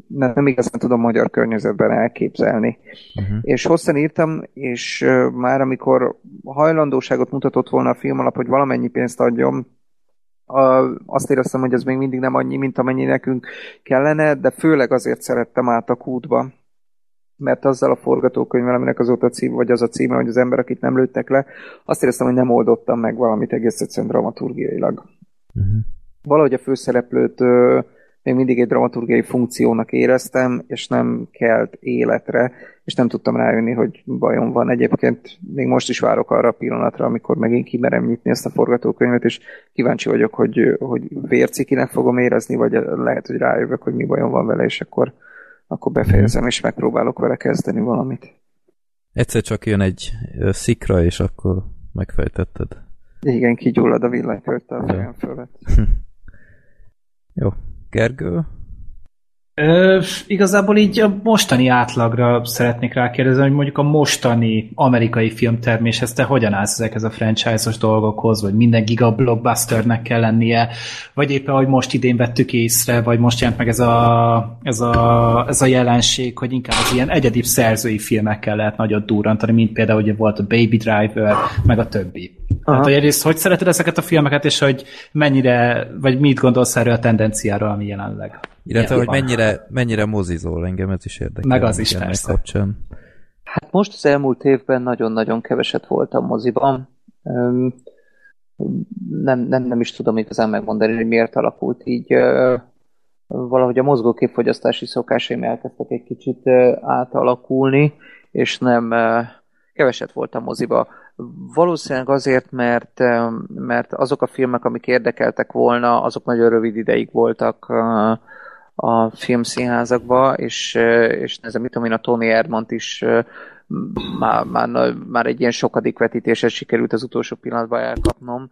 nem igazán tudom magyar környezetben elképzelni. Uh-huh. És hosszan írtam, és már amikor hajlandóságot mutatott volna a film alap, hogy valamennyi pénzt adjam, azt éreztem, hogy ez még mindig nem annyi, mint amennyi nekünk kellene, de főleg azért szerettem át a kútba, mert azzal a forgatókönyvvel, aminek azóta cím, vagy az a címe, hogy az ember, akit nem lőttek le, azt éreztem, hogy nem oldottam meg valamit egész egyszerűen dramaturgiailag. Uh-huh valahogy a főszereplőt ö, még mindig egy dramaturgiai funkciónak éreztem, és nem kelt életre, és nem tudtam rájönni, hogy bajom van. Egyébként még most is várok arra a pillanatra, amikor megint kimerem nyitni ezt a forgatókönyvet, és kíváncsi vagyok, hogy, hogy vércikinek fogom érezni, vagy lehet, hogy rájövök, hogy mi bajom van vele, és akkor, akkor befejezem, és megpróbálok vele kezdeni valamit. Egyszer csak jön egy szikra, és akkor megfejtetted. Igen, kigyullad a villanykölt a fejem fölött. Jó. Gergő? Ö, igazából így a mostani átlagra szeretnék rákérdezni, hogy mondjuk a mostani amerikai filmterméshez te hogyan állsz ezekhez a franchise-os dolgokhoz, vagy minden giga blockbusternek kell lennie, vagy éppen, hogy most idén vettük észre, vagy most jelent meg ez a, ez a, ez a jelenség, hogy inkább az ilyen egyedi szerzői filmekkel lehet nagyot durrantani, mint például hogy volt a Baby Driver, meg a többi. Aha. Hát, hogy egyrészt hogy szereted ezeket a filmeket, és hogy mennyire, vagy mit gondolsz erről a tendenciáról, ami jelenleg? Illetve, hogy mennyire, mennyire mozizol, engem ez is érdekel. Meg az is persze. Kapcsán. Hát most az elmúlt évben nagyon-nagyon keveset voltam moziban. Nem, nem, nem is tudom igazán megmondani, hogy miért alakult így. Valahogy a mozgóképfogyasztási szokásaim elkezdtek egy kicsit átalakulni, és nem keveset voltam moziba. Valószínűleg azért, mert, mert azok a filmek, amik érdekeltek volna, azok nagyon rövid ideig voltak a filmszínházakba, és, és ez, mit tudom én, a Tony Erdmont is már, már, már egy ilyen sokadik vetítéses sikerült az utolsó pillanatban elkapnom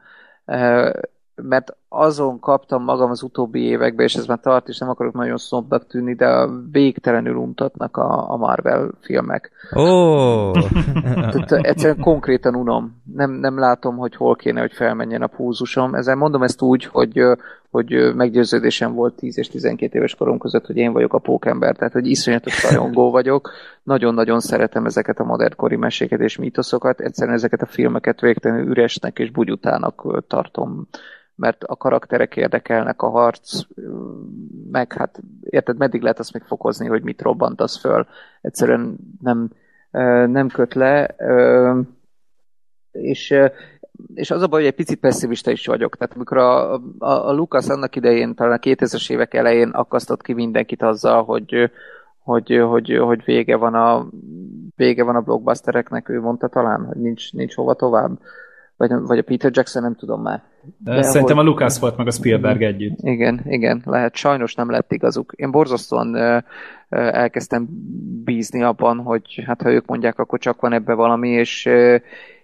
mert azon kaptam magam az utóbbi években, és ez már tart, és nem akarok nagyon szombnak tűnni, de végtelenül untatnak a, a Marvel filmek. Ó! Oh. Tehát egyszerűen konkrétan unom. Nem, nem látom, hogy hol kéne, hogy felmenjen a púzusom. Ezzel mondom ezt úgy, hogy, hogy meggyőződésem volt 10 és 12 éves korom között, hogy én vagyok a pókember, tehát hogy iszonyatos rajongó vagyok. Nagyon-nagyon szeretem ezeket a modern kori meséket és mítoszokat. Egyszerűen ezeket a filmeket végtelenül üresnek és bugyutának tartom mert a karakterek érdekelnek, a harc, meg hát érted, meddig lehet azt még fokozni, hogy mit robbantasz föl. Egyszerűen nem, nem köt le, és, és az a baj, hogy egy picit pessimista is vagyok. Tehát amikor a, a, a Lucas annak idején, talán a 2000-es évek elején akasztott ki mindenkit azzal, hogy, hogy, hogy, hogy vége van a vége van a blockbustereknek, ő mondta talán, hogy nincs, nincs hova tovább vagy, vagy a Peter Jackson, nem tudom már. De Szerintem hogy... a Lucas volt meg a Spielberg együtt. Igen, igen, lehet. Sajnos nem lett igazuk. Én borzasztóan ö, ö, elkezdtem bízni abban, hogy hát ha ők mondják, akkor csak van ebbe valami, és, ö,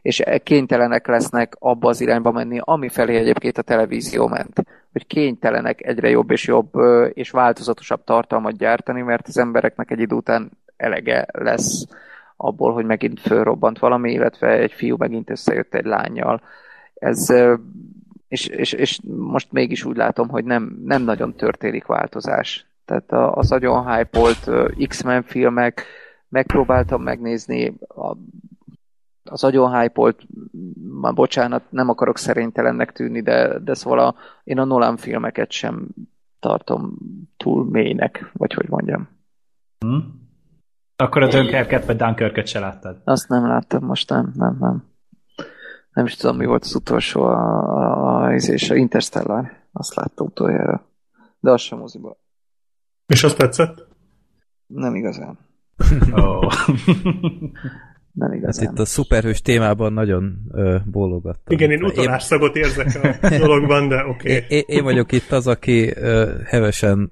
és kénytelenek lesznek abba az irányba menni, ami felé egyébként a televízió ment. Hogy kénytelenek egyre jobb és jobb és változatosabb tartalmat gyártani, mert az embereknek egy idő után elege lesz abból, hogy megint fölrobbant valami, illetve egy fiú megint összejött egy lányjal. Ez, és, és, és most mégis úgy látom, hogy nem, nem nagyon történik változás. Tehát az nagyon hype-olt X-Men filmek, megpróbáltam megnézni, a, az nagyon hype-olt, már bocsánat, nem akarok szerénytelennek tűnni, de, de szóval a, én a Nolan filmeket sem tartom túl mélynek, vagy hogy mondjam. Hmm. Akkor a Dunkerket vagy Dunkirket se láttad? Azt nem láttam most, nem, nem, nem. Nem is tudom, mi volt az utolsó, a, a, a, a Interstellar. Azt láttam utoljára. De az sem moziba. És azt tetszett? Nem igazán. Oh. nem igazán. Hát itt a szuperhős témában nagyon ö, bólogattam. Igen, én utalásszagot érzek a dologban, de oké. Okay. Én, én vagyok itt az, aki ö, hevesen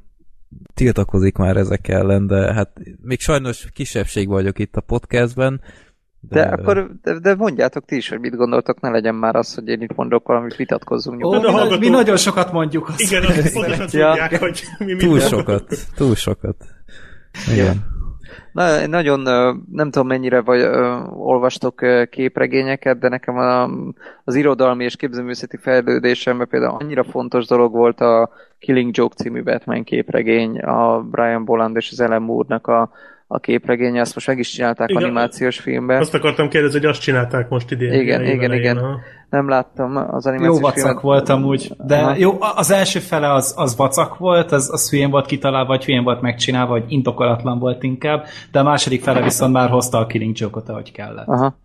tiltakozik már ezek ellen, de hát még sajnos kisebbség vagyok itt a podcastben. De, de akkor, de, de mondjátok ti is, hogy mit gondoltok, ne legyen már az, hogy én itt mondok valamit, vitatkozzunk. Ó, mi, hallgató... mi nagyon sokat mondjuk. Azt Igen, azt pontosan tudják, hogy mi Túl sokat, túl sokat. Igen. Ja. Na, nagyon nem tudom mennyire vagy olvastok képregényeket, de nekem a, az irodalmi és képzőművészeti fejlődésemben például annyira fontos dolog volt a Killing Joke című Batman képregény, a Brian Boland és az Ellen Moore-nak a, a képregénye, azt most meg is csinálták igen, animációs filmben. Azt akartam kérdezni, hogy azt csinálták most idén. Igen, igen, igen. igen. Nem láttam az animációs Jó vacak filmet. volt amúgy, de Aha. jó, az első fele az, az vacak volt, az, az hülyén volt kitalálva, vagy hülyén volt megcsinálva, vagy indokolatlan volt inkább, de a második fele viszont már hozta a Killing Joke-ot, ahogy kellett. Aha.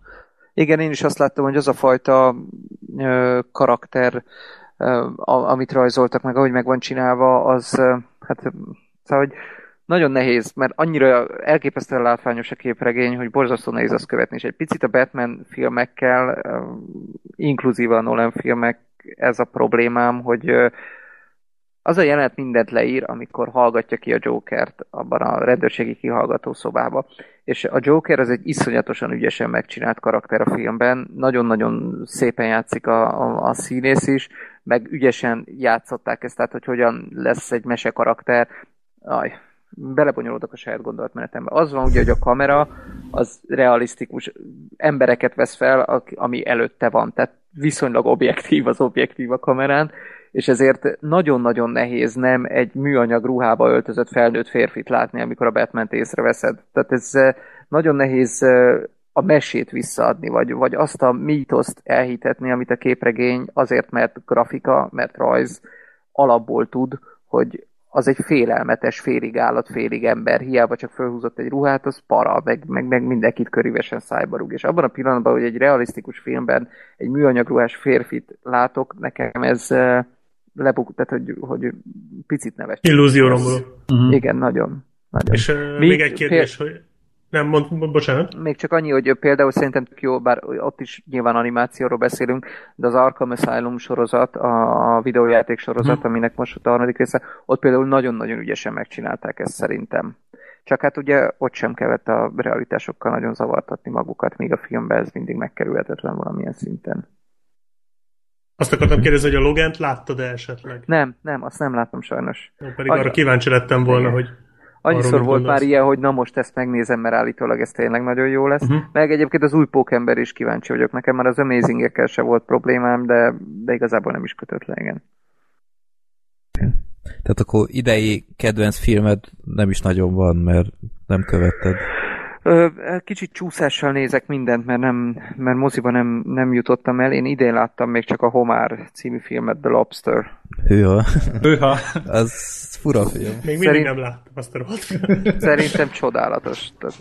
Igen, én is azt láttam, hogy az a fajta ö, karakter, ö, amit rajzoltak meg, ahogy meg van csinálva, az ö, hát szóval, hogy nagyon nehéz, mert annyira elképesztően látványos a képregény, hogy borzasztó nehéz azt követni, és egy picit a Batman filmekkel, inkluzíve a Nolan filmek, ez a problémám, hogy az a jelenet mindent leír, amikor hallgatja ki a Jokert abban a rendőrségi kihallgató szobába. És a Joker az egy iszonyatosan ügyesen megcsinált karakter a filmben, nagyon-nagyon szépen játszik a, a, a színész is, meg ügyesen játszották ezt, tehát hogy hogyan lesz egy mese karakter. Aj, belebonyolódok a saját gondolatmenetembe. Az van ugye, hogy a kamera az realisztikus embereket vesz fel, ami előtte van, tehát viszonylag objektív az objektív a kamerán, és ezért nagyon-nagyon nehéz nem egy műanyag ruhába öltözött felnőtt férfit látni, amikor a batman észreveszed. Tehát ez eh, nagyon nehéz eh, a mesét visszaadni, vagy, vagy azt a mítoszt elhitetni, amit a képregény azért, mert grafika, mert rajz alapból tud, hogy az egy félelmetes, félig állat, félig ember, hiába csak felhúzott egy ruhát, az para, meg, meg, meg mindenkit körülvesen szájba rúg. És abban a pillanatban, hogy egy realisztikus filmben egy műanyagruhás férfit látok, nekem ez uh, lebuk, tehát hogy, hogy picit neves. Illúzióromboló. Uh-huh. Igen, nagyon. nagyon. És uh, még egy kérdés, fél... hogy nem, mond, mond, bocsánat. Még csak annyi, hogy például szerintem jó, bár ott is nyilván animációról beszélünk, de az Arkham Asylum sorozat, a videójáték sorozat, hmm. aminek most a harmadik része, ott például nagyon-nagyon ügyesen megcsinálták ezt szerintem. Csak hát ugye ott sem kellett a realitásokkal nagyon zavartatni magukat, míg a filmben ez mindig megkerülhetetlen valamilyen szinten. Azt akartam kérdezni, hogy a Logent láttad-e esetleg? Nem, nem, azt nem láttam sajnos. Jó, pedig arra kíváncsi lettem volna, Igen. hogy Annyiszor Arról volt már ilyen, hogy na most ezt megnézem, mert állítólag ez tényleg nagyon jó lesz. Uh-huh. Meg egyébként az új pókember is kíváncsi vagyok. Nekem már az amazing se volt problémám, de, de igazából nem is kötött le, igen. Tehát akkor idei kedvenc filmed nem is nagyon van, mert nem követted. Ö, Kicsit csúszással nézek mindent, mert, nem, mert moziba nem, nem jutottam el. Én idén láttam még csak a Homár című filmet, The Lobster. Hűha, Őha. az fura film. még mindig Szerint- nem láttam azt a rohadt Szerintem csodálatos. Tehát,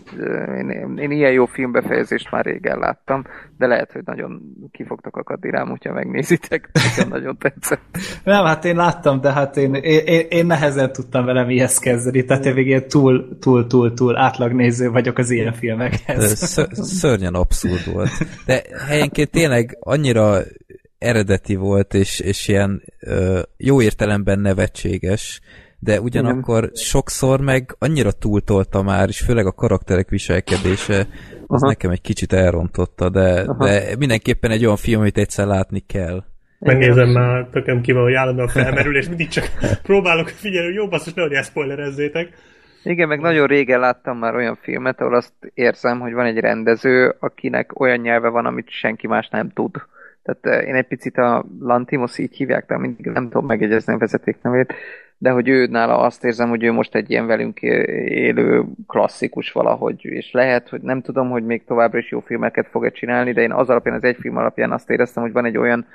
én, én, én ilyen jó filmbefejezést már régen láttam, de lehet, hogy nagyon ki fogtok akadni rám, hogyha megnézitek. Nekem nagyon tetszett. Nem, hát én láttam, de hát én, én, én, én nehezen tudtam vele mihez kezdeni, tehát én ilyen túl, túl, túl, túl átlagnéző vagyok az ilyen filmekhez. Ször- szörnyen abszurd volt. De helyenként tényleg annyira eredeti volt, és, és ilyen ö, jó értelemben nevetséges, de ugyanakkor sokszor meg annyira túltolta már, és főleg a karakterek viselkedése, az Aha. nekem egy kicsit elrontotta, de, Aha. de mindenképpen egy olyan film, amit egyszer látni kell. Megnézem már, tököm ki van, hogy állandóan felmerül, és mindig csak próbálok figyelni, hogy jó basszus, nehogy elszpoilerezzétek. Igen, meg nagyon régen láttam már olyan filmet, ahol azt érzem, hogy van egy rendező, akinek olyan nyelve van, amit senki más nem tud. Tehát eh, én egy picit a Lantimos így hívják, de mindig nem tudom megjegyezni a vezetéknevét, de hogy ő nála azt érzem, hogy ő most egy ilyen velünk élő klasszikus valahogy, és lehet, hogy nem tudom, hogy még továbbra is jó filmeket fog-e csinálni, de én az alapján, az egy film alapján azt éreztem, hogy van egy olyan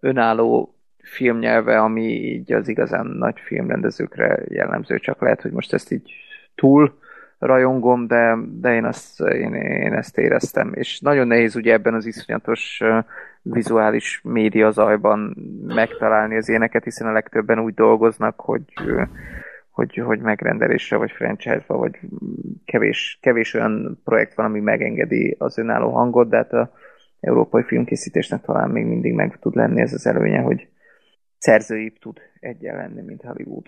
önálló filmnyelve, ami így az igazán nagy filmrendezőkre jellemző, csak lehet, hogy most ezt így túl rajongom, de, de én, azt, én, én ezt éreztem. És nagyon nehéz ugye ebben az iszonyatos vizuális média zajban megtalálni az éneket, hiszen a legtöbben úgy dolgoznak, hogy, hogy, hogy megrendelésre, vagy franchise-ba, vagy kevés, kevés olyan projekt van, ami megengedi az önálló hangot, de hát a európai filmkészítésnek talán még mindig meg tud lenni ez az előnye, hogy szerzőibb tud egyen lenni, mint Hollywood.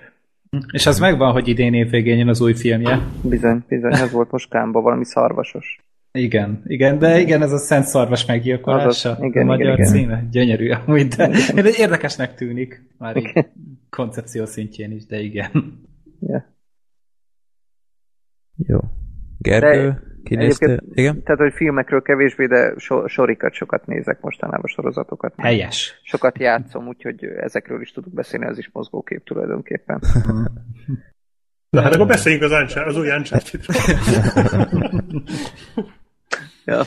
És az megvan, hogy idén évvégén jön az új filmje. Bizony, bizony, ez volt most Kámba, valami szarvasos. Igen, igen, de igen, ez a Szent Szarvas meggyilkolása. Azaz, igen, a magyar igen, igen. címe. Gyönyörű amúgy, de érdekesnek tűnik. Már így koncepció szintjén is, de igen. Ja. Jó. Gergő, De egyébként- Igen? Tehát, hogy filmekről kevésbé, de so, sorikat sokat nézek mostanában, sorozatokat. Helyes. Sokat játszom, úgyhogy ezekről is tudok beszélni, az is mozgókép tulajdonképpen. Na hát akkor beszéljünk az, Uncharted, az új uncharted Ja.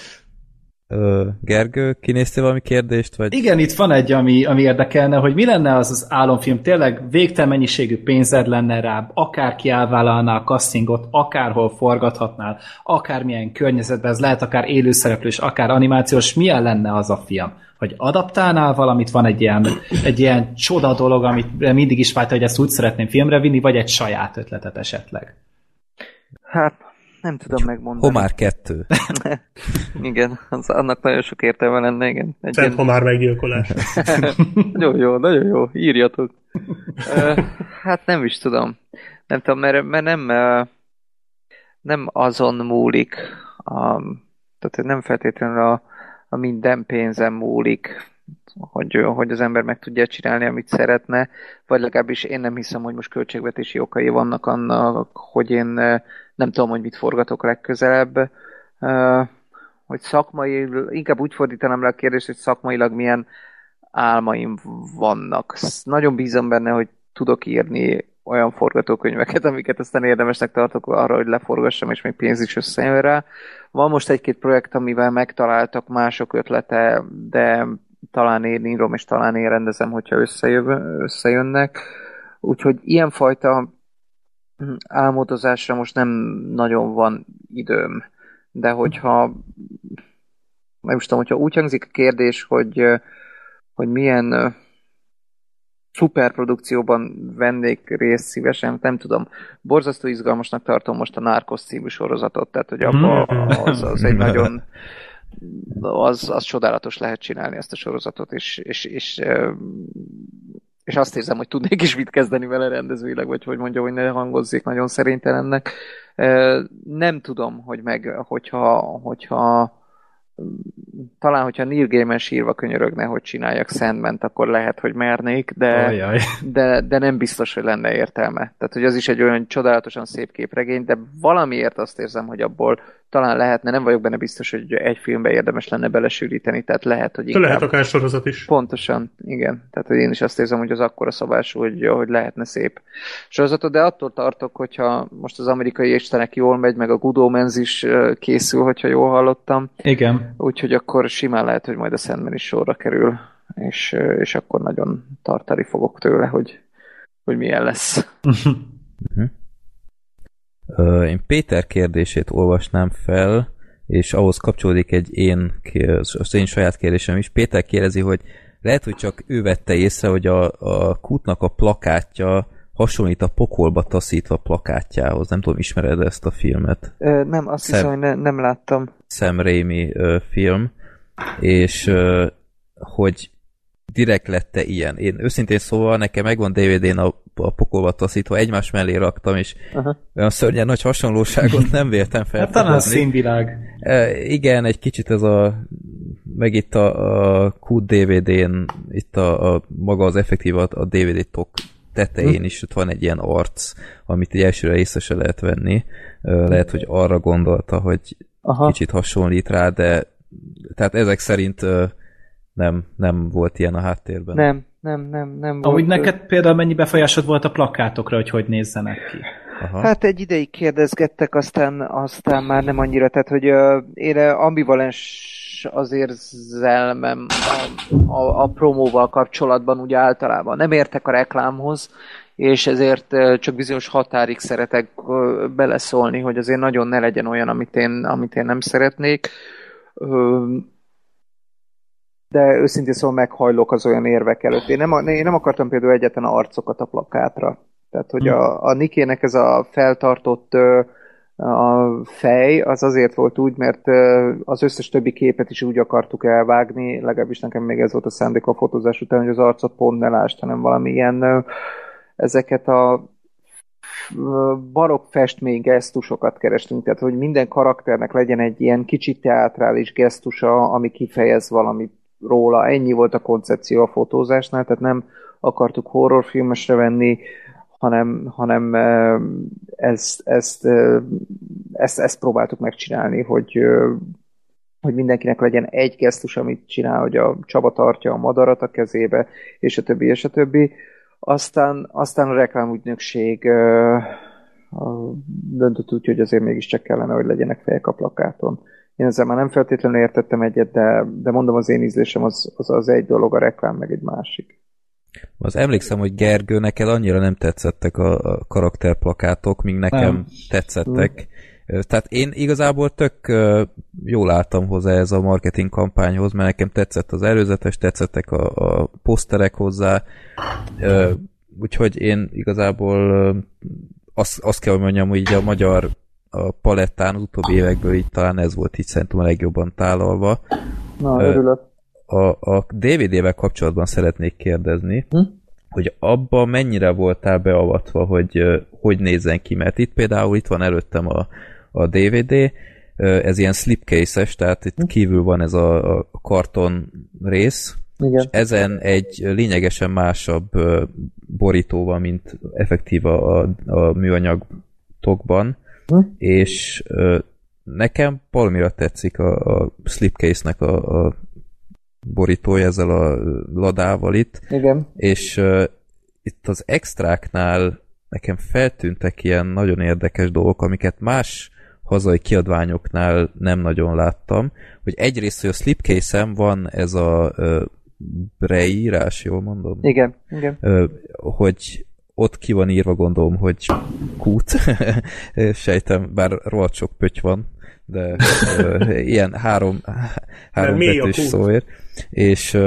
Gergő, kinéztél valami kérdést? Vagy? Igen, itt van egy, ami, ami érdekelne, hogy mi lenne az az álomfilm, tényleg végtelen mennyiségű pénzed lenne rá, akárki elvállalná a castingot, akárhol forgathatnál, akármilyen környezetben, ez lehet akár élőszereplős, akár animációs, milyen lenne az a film? Hogy adaptálnál valamit, van egy ilyen, egy ilyen csoda dolog, amit mindig is vágyta, hogy ezt úgy szeretném filmre vinni, vagy egy saját ötletet esetleg? Hát, nem tudom megmondani. Homár 2. Igen, az, annak nagyon sok értelme lenne, igen. Egy Szent Homár meggyilkolás. Nagyon jó, nagyon jó, írjatok. Hát nem is tudom. Nem tudom, mert, mert nem, nem azon múlik, a, tehát nem feltétlenül a, a minden pénzem múlik, hogy, hogy az ember meg tudja csinálni, amit szeretne, vagy legalábbis én nem hiszem, hogy most költségvetési okai vannak annak, hogy én nem tudom, hogy mit forgatok legközelebb. Hogy szakmai, inkább úgy fordítanám le a kérdést, hogy szakmailag milyen álmaim vannak. Nagyon bízom benne, hogy tudok írni olyan forgatókönyveket, amiket aztán érdemesnek tartok arra, hogy leforgassam, és még pénz is összejön rá. Van most egy-két projekt, amivel megtaláltak mások ötlete, de talán én írom, és talán én rendezem, hogyha összejön, összejönnek. Úgyhogy ilyenfajta álmodozásra most nem nagyon van időm. De hogyha nem is tudom, hogyha úgy hangzik a kérdés, hogy, hogy milyen szuperprodukcióban vennék részt szívesen, nem tudom. Borzasztó izgalmasnak tartom most a Narcos című sorozatot, tehát hogy abba, az, az egy nagyon az, az csodálatos lehet csinálni ezt a sorozatot, és, és, és, és azt érzem, hogy tudnék is mit kezdeni vele rendezőileg, vagy hogy mondja, hogy ne hangozzék nagyon szerintelennek. Nem tudom, hogy meg, hogyha, hogyha talán, hogyha Neil Gaiman sírva könyörögne, hogy csináljak sandman akkor lehet, hogy mernék, de, Ajaj. de, de nem biztos, hogy lenne értelme. Tehát, hogy az is egy olyan csodálatosan szép képregény, de valamiért azt érzem, hogy abból talán lehetne, nem vagyok benne biztos, hogy egy filmbe érdemes lenne belesűríteni, tehát lehet, hogy inkább... lehet akár sorozat is. Pontosan, igen. Tehát hogy én is azt érzem, hogy az akkora szabású, hogy, hogy lehetne szép sorozatot, de attól tartok, hogyha most az amerikai istenek jól megy, meg a Good Omens is készül, hogyha jól hallottam, Igen. úgyhogy akkor simán lehet, hogy majd a Sandman is sorra kerül, és, és akkor nagyon tartani fogok tőle, hogy, hogy milyen lesz. Én Péter kérdését olvasnám fel, és ahhoz kapcsolódik egy én, az én saját kérdésem is. Péter kérdezi, hogy lehet, hogy csak ő vette észre, hogy a, a kútnak a plakátja hasonlít a pokolba taszítva plakátjához. Nem tudom, ismered ezt a filmet? Ö, nem, azt Szem- hiszem, hogy ne, nem láttam. Sam Raimi ö, film, és ö, hogy direkt lette ilyen. Én őszintén szóval nekem megvan DVD-n a, a pokolba taszítva, egymás mellé raktam, és Aha. olyan szörnyen nagy hasonlóságot nem véltem fel. Hát talán színvilág. E, igen, egy kicsit ez a meg itt a, a Q DVD-n itt a, a maga az effektív a, a DVD tok tetején is ott van egy ilyen arc, amit egy elsőre észre se lehet venni. Lehet, hogy arra gondolta, hogy Aha. kicsit hasonlít rá, de tehát ezek szerint nem, nem volt ilyen a háttérben. Nem, nem, nem, nem Amúgy volt, ö, neked például mennyi befolyásod volt a plakátokra, hogy hogy nézzenek ki? Aha. Hát egy ideig kérdezgettek, aztán, aztán már nem annyira, tehát hogy uh, én ambivalens az érzelmem a, a, a promóval kapcsolatban úgy általában. Nem értek a reklámhoz, és ezért uh, csak bizonyos határig szeretek uh, beleszólni, hogy azért nagyon ne legyen olyan, amit én, amit én nem szeretnék. De őszintén szóval meghajlok az olyan érvek előtt. Én nem, én nem akartam például egyetlen arcokat a plakátra. Tehát, hogy a, a Nikének ez a feltartott a fej, az azért volt úgy, mert az összes többi képet is úgy akartuk elvágni, legalábbis nekem még ez volt a szándék a fotózás után, hogy az arcot pont ne lásd, hanem valami ilyen ö, ezeket a ö, barokk festmény gesztusokat kerestünk, tehát hogy minden karakternek legyen egy ilyen kicsit teátrális gesztusa, ami kifejez valamit róla. Ennyi volt a koncepció a fotózásnál, tehát nem akartuk horrorfilmesre venni, hanem, hanem ezt, ezt, ezt, ezt próbáltuk megcsinálni, hogy, hogy mindenkinek legyen egy gesztus, amit csinál, hogy a Csaba tartja a madarat a kezébe, és a többi, és a többi. Aztán, aztán a reklámügynökség döntött úgy, hogy azért mégiscsak kellene, hogy legyenek fejek a plakáton. Én ezzel már nem feltétlenül értettem egyet, de, de mondom, az én ízlésem az, az, az egy dolog, a reklám meg egy másik. Az emlékszem, hogy Gergő, neked annyira nem tetszettek a, a karakterplakátok, míg nekem Nem. nem. tetszettek. Ö, Tehát én igazából tök jól álltam hozzá ez a marketing kampányhoz, mert nekem tetszett az előzetes, tetszettek a, a poszterek hozzá, úgyhogy én igazából azt, azt kell, hogy mondjam, hogy így a magyar a palettán az utóbbi évekből így talán ez volt így szerintem a legjobban tálalva. Na, örülök. A, a DVD-vel kapcsolatban szeretnék kérdezni, Hm? hogy abba mennyire voltál beavatva, hogy hogy nézzen ki, mert itt például itt van előttem a, a DVD, ez ilyen slipcase-es, tehát itt kívül van ez a, a karton rész, Igen. és ezen egy lényegesen másabb borító van, mint effektív a, a, a műanyag tokban, Hm? és ö, nekem valamira tetszik a, a slipcase-nek a, a borítója ezzel a ladával itt, Igen. és uh, itt az extráknál nekem feltűntek ilyen nagyon érdekes dolgok, amiket más hazai kiadványoknál nem nagyon láttam, hogy egyrészt, hogy a slipcase-en van ez a uh, breírás, jól mondom? Igen. Igen. Ö, hogy ott ki van írva, gondolom, hogy kút. Sejtem, bár rohadt sok pöty van, de ilyen három, három betűs szóért. És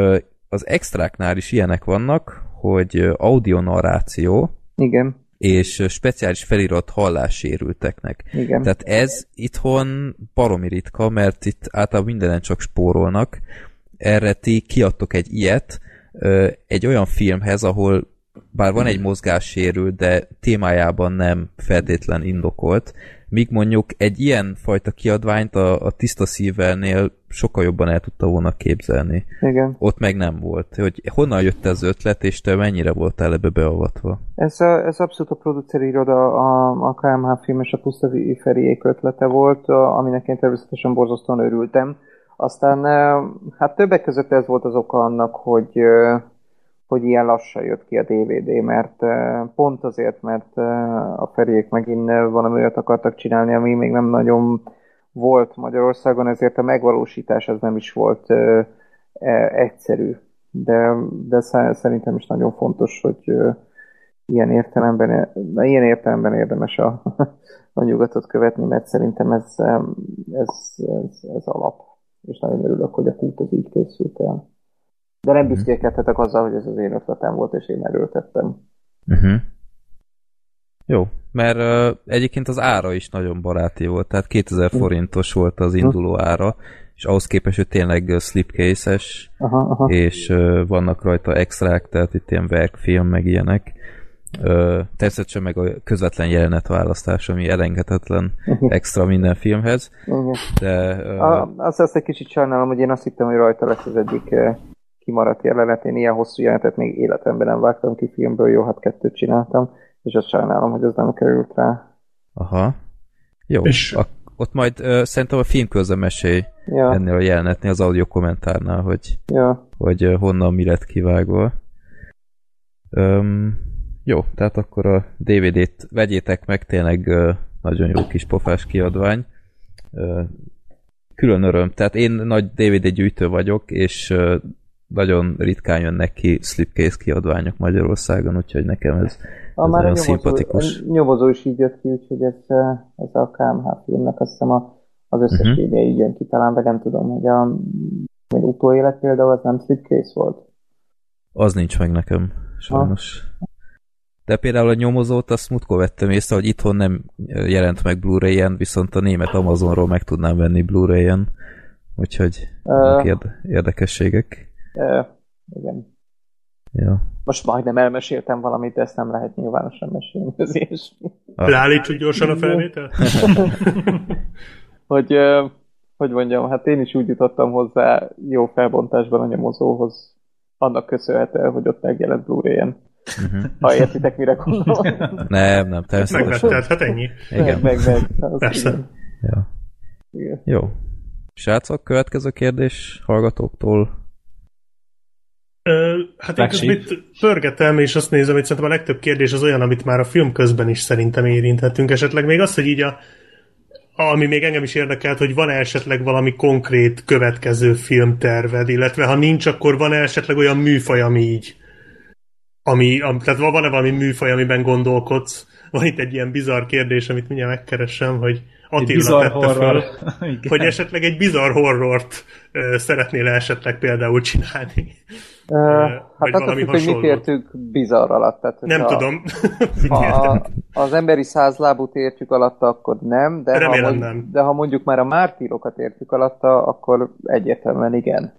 az extráknál is ilyenek vannak, hogy audio narráció, Igen. és speciális felirat hallássérülteknek. Igen. Tehát ez itthon baromi ritka, mert itt általában mindenen csak spórolnak. Erre ti kiadtok egy ilyet egy olyan filmhez, ahol bár van egy mozgássérült, de témájában nem feltétlen indokolt, míg mondjuk egy ilyen fajta kiadványt a, a tiszta szívvelnél sokkal jobban el tudta volna képzelni. Igen. Ott meg nem volt. Hogy honnan jött ez az ötlet, és te mennyire voltál ebbe beavatva? Ez, a, ez abszolút a produceri iroda, a, a KMH film és a Puszta Feriék ötlete volt, a- aminek én természetesen borzasztóan örültem. Aztán hát többek között ez volt az oka annak, hogy, hogy ilyen lassan jött ki a DVD, mert eh, pont azért, mert eh, a Feriék megint eh, valami olyat akartak csinálni, ami még nem nagyon volt Magyarországon, ezért a megvalósítás az nem is volt eh, egyszerű. De, de sze- szerintem is nagyon fontos, hogy ilyen értelemben, ilyen értelemben érdemes a, a nyugatot követni, mert szerintem ez, ez, ez, ez alap. És nagyon örülök, hogy a kút az így készült el. De nem büszkélkedhetek azzal, hogy ez az én ötletem volt, és én erőltettem. Uh-huh. Jó, mert uh, egyébként az ára is nagyon baráti volt, tehát 2000 forintos volt az induló ára, és ahhoz képest, hogy tényleg slipcase-es, Aha, aha. és uh, vannak rajta extrák, tehát itt ilyen verkfilm, meg ilyenek. Uh, természetesen meg a közvetlen jelenetválasztás, ami elengedhetetlen extra minden filmhez, Igen. de uh, A, azt, azt egy kicsit sajnálom, hogy én azt hittem, hogy rajta lesz az egyik kimaradt jelenet. Én ilyen hosszú jelenetet még életemben nem vágtam ki filmből, jó, hát kettőt csináltam, és azt sajnálom, hogy az nem került rá. aha. Jó, És- ak- ott majd uh, szerintem a film közben mesélj Ja, ennél a jelenetnél, az audio kommentárnál, hogy ja. hogy ö, honnan mi lett kivágva. Öm, jó, tehát akkor a DVD-t vegyétek meg, tényleg ö, nagyon jó kis pofás kiadvány. Ö, külön öröm, tehát én nagy DVD gyűjtő vagyok, és ö, nagyon ritkán jönnek ki slipcase kiadványok Magyarországon, úgyhogy nekem ez, A ez már a nagyon nyomozó, szimpatikus. a nyomozó is így jött ki, úgyhogy ez, ez a KMH filmnek azt hiszem a, az összes Mhm. uh-huh. így jön ki talán, de nem tudom, hogy a még utóélet például az nem slipcase volt. Az nincs meg nekem, sajnos. De például a nyomozót azt múltkor vettem észre, hogy itthon nem jelent meg Blu-ray-en, viszont a német Amazonról meg tudnám venni Blu-ray-en. Úgyhogy érde- érdekességek. Uh, igen. Ja. Most majdnem elmeséltem valamit, de ezt nem lehet nyilvánosan mesélni, az ilyesmi. Ah. Leállítsuk gyorsan a felvételt? hogy, hogy mondjam, hát én is úgy jutottam hozzá jó felbontásban a nyomozóhoz, annak köszönhetően, hogy ott megjelent Blu-ray-en. Uh-huh. Ha értitek, mire gondolom. Nem, nem, természetesen. Megvetted, hát ennyi. Igen. Meg, meg, meg. Az Persze. igen. Ja. Igen. Jó. Srácok, következő kérdés hallgatóktól. Ö, hát én közben itt pörgetem, és azt nézem, hogy szerintem a legtöbb kérdés az olyan, amit már a film közben is szerintem érinthetünk. Esetleg még az, hogy így a ami még engem is érdekelt, hogy van-e esetleg valami konkrét következő filmterved, illetve ha nincs, akkor van-e esetleg olyan műfaj, ami így ami, am, tehát van-e valami műfaj, amiben gondolkodsz? Van itt egy ilyen bizarr kérdés, amit mindjárt megkeresem, hogy Attila tette horror. föl, Igen. hogy esetleg egy bizarr horrort ö, szeretnél esetleg például csinálni. Uh, hát attól függ, hogy mit értünk bizarr alatt. Tehát, Nem hogyha- tudom. Ha a, az emberi százlábút értjük alatta, akkor nem, de, ha, Remélem mond, nem. de ha mondjuk már a mártírokat értjük alatta, akkor egyértelműen igen.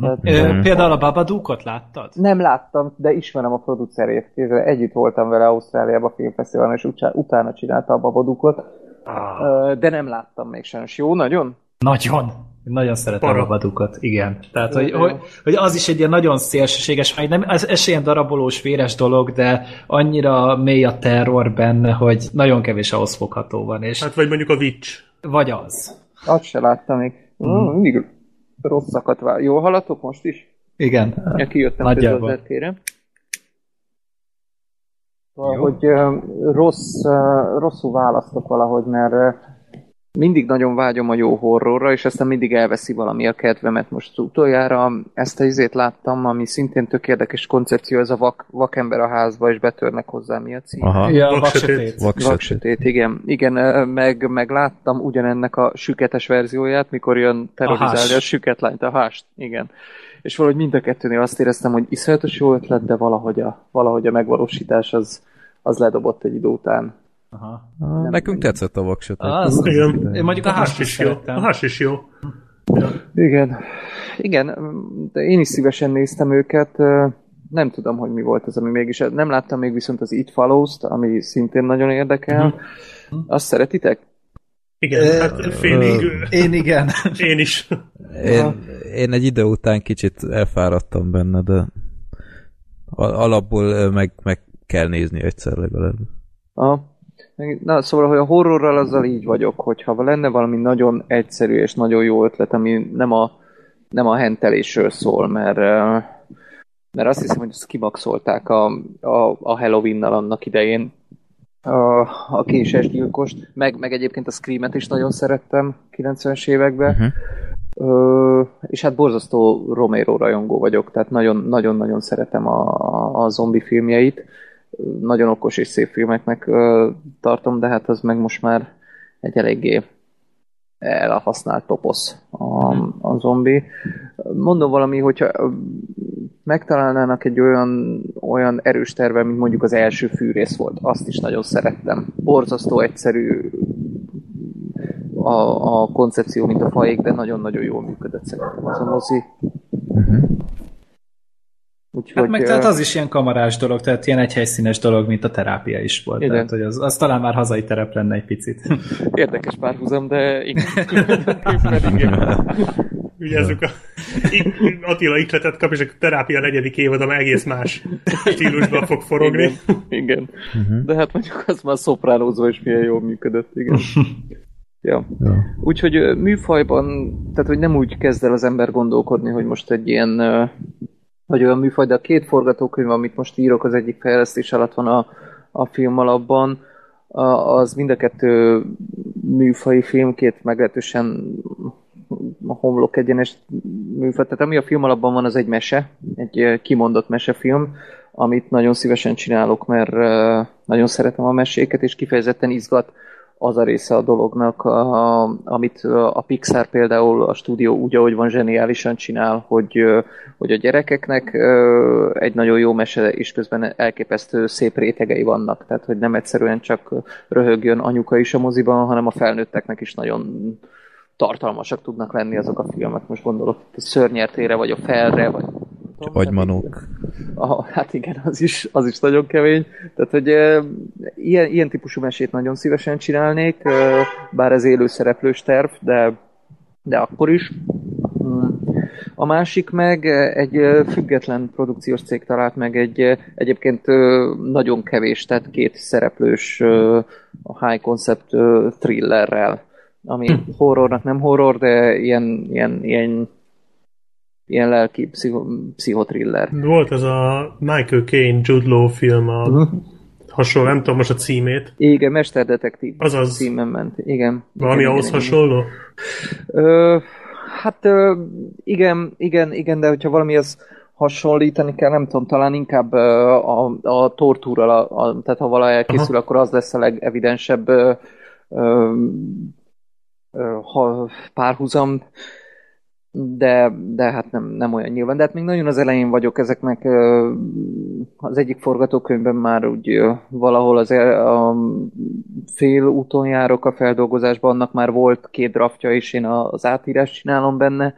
Tehát, Ö, Mhm. Például a Babadookot láttad? Nem láttam, de ismerem a producerét. Együtt voltam vele Ausztráliában a filmfesztiválon, és utána, utána csinálta a Babadukot. Ah. De nem láttam még sajnos. Jó, nagyon? Nagyon. Nagyon szeretem Para. a Babadookot, igen. Tehát, hogy, Jó. hogy, hogy, az is egy ilyen nagyon szélsőséges, vagy nem, ez, ez ilyen darabolós, véres dolog, de annyira mély a terror benne, hogy nagyon kevés ahhoz fogható van, és Hát vagy mondjuk a Witch. vagy az. Azt se láttam még. Mm. Mindig rosszakat vár. Jól hallatok most is? Igen. Ja, kijöttem Nagyjából. közben RT-re. Valahogy ö, rossz, rosszul választok valahogy, mert mindig nagyon vágyom a jó horrorra, és aztán mindig elveszi valami a kedvemet. Most utoljára ezt a izét láttam, ami szintén tök érdekes koncepció, ez a vak, vakember a házba, és betörnek hozzá, mi a cím? Aha, Ja, Vaksötét. vaksötét. igen. Igen, meg, meg láttam ugyanennek a süketes verzióját, mikor jön terrorizálni hás. a süketlányt, a hást. Igen. És valahogy mind a kettőnél azt éreztem, hogy iszonyatos jó ötlet, de valahogy a, valahogy a megvalósítás az, az ledobott egy idő után. Aha. Ah, Nekünk tetszett a vaksötét. Az, Igen. én mondjuk a has is is jó. A has is jó. Igen. Igen, de én is szívesen néztem őket. nem tudom, hogy mi volt ez, ami mégis... Nem láttam még viszont az It Follows-t, ami szintén nagyon érdekel. Uh-huh. Azt szeretitek? Igen, hát félig... Én igen. Én is. Én, én egy idő után kicsit elfáradtam benne, de alapból meg, meg kell nézni egyszer legalább. Aha. Na, szóval, hogy a horrorral azzal így vagyok, hogyha lenne valami nagyon egyszerű és nagyon jó ötlet, ami nem a, nem a hentelésről szól, mert, mert azt hiszem, hogy ezt kimaxolták a, a, a Halloween-nal annak idején, a, a késes gyilkost, meg, meg egyébként a Scream-et is nagyon szerettem 90-es években. Uh-huh. Ö, és hát borzasztó Romero rajongó vagyok, tehát nagyon-nagyon szeretem a, a, a zombi filmjeit. Nagyon okos és szép filmeknek ö, tartom, de hát az meg most már egy eléggé elhasznált toposz a, a zombi. Mondom valami, hogyha megtalálnának egy olyan, olyan erős terve, mint mondjuk az első fűrész volt, azt is nagyon szerettem. Borzasztó egyszerű a, a koncepció, mint a fajék, de nagyon-nagyon jól működött szerintem az a mozi. Uh-huh. Úgyhogy, hát meg tehát az is ilyen kamarás dolog, tehát ilyen egyhelyszínes dolog, mint a terápia is volt. Igen. Tehát, hogy az, az talán már hazai terep lenne egy picit. Érdekes párhuzam, de igen. Vigyázzuk, a Attila ikletet kap, és a terápia negyedik évadam egész más stílusban fog forogni. Igen, igen. Uh-huh. de hát mondjuk az már szopránózó is milyen jól működött, igen. Ja. ja. Úgyhogy műfajban, tehát hogy nem úgy kezd el az ember gondolkodni, hogy most egy ilyen vagy olyan műfaj, de a két forgatókönyv, amit most írok, az egyik fejlesztés alatt van a, a film alapban, az mind a kettő műfai film, két meglehetősen a homlok egyenes műfaj. Tehát ami a film alapban van, az egy mese, egy kimondott mesefilm, amit nagyon szívesen csinálok, mert nagyon szeretem a meséket, és kifejezetten izgat az a része a dolognak, a, amit a Pixar például a stúdió úgy, ahogy van, zseniálisan csinál, hogy, hogy a gyerekeknek egy nagyon jó mese, és közben elképesztő szép rétegei vannak. Tehát, hogy nem egyszerűen csak röhögjön anyuka is a moziban, hanem a felnőtteknek is nagyon tartalmasak tudnak lenni azok a filmek. Most gondolok a szörnyertére, vagy a felre, vagy Agymanók. Ah, hát igen, az is, az is nagyon kemény. Tehát, hogy e, ilyen, ilyen típusú mesét nagyon szívesen csinálnék, e, bár ez élő szereplős terv, de, de akkor is. A másik meg egy független produkciós cég talált meg egy egyébként nagyon kevés, tehát két szereplős a high concept thrillerrel, ami hm. horrornak nem horror, de ilyen, ilyen, ilyen ilyen lelki pszicho, pszichotriller. Volt ez a Michael Caine Jude Law film, a uh-huh. hasonló, nem tudom most a címét. Igen, Mesterdetektív Azaz. címen ment. Igen. Valami igen, ahhoz igen, hasonló? Ö, hát ö, igen, igen, igen, de hogyha valami az hasonlítani kell, nem tudom, talán inkább a, a tortúra, a, a, tehát ha valahogy elkészül, Aha. akkor az lesz a legevidensebb ö, ö, ö, ha párhuzam de, de hát nem, nem olyan nyilván. De hát még nagyon az elején vagyok ezeknek. Az egyik forgatókönyvben már úgy valahol az a fél úton járok a feldolgozásban, annak már volt két draftja, és én az átírást csinálom benne,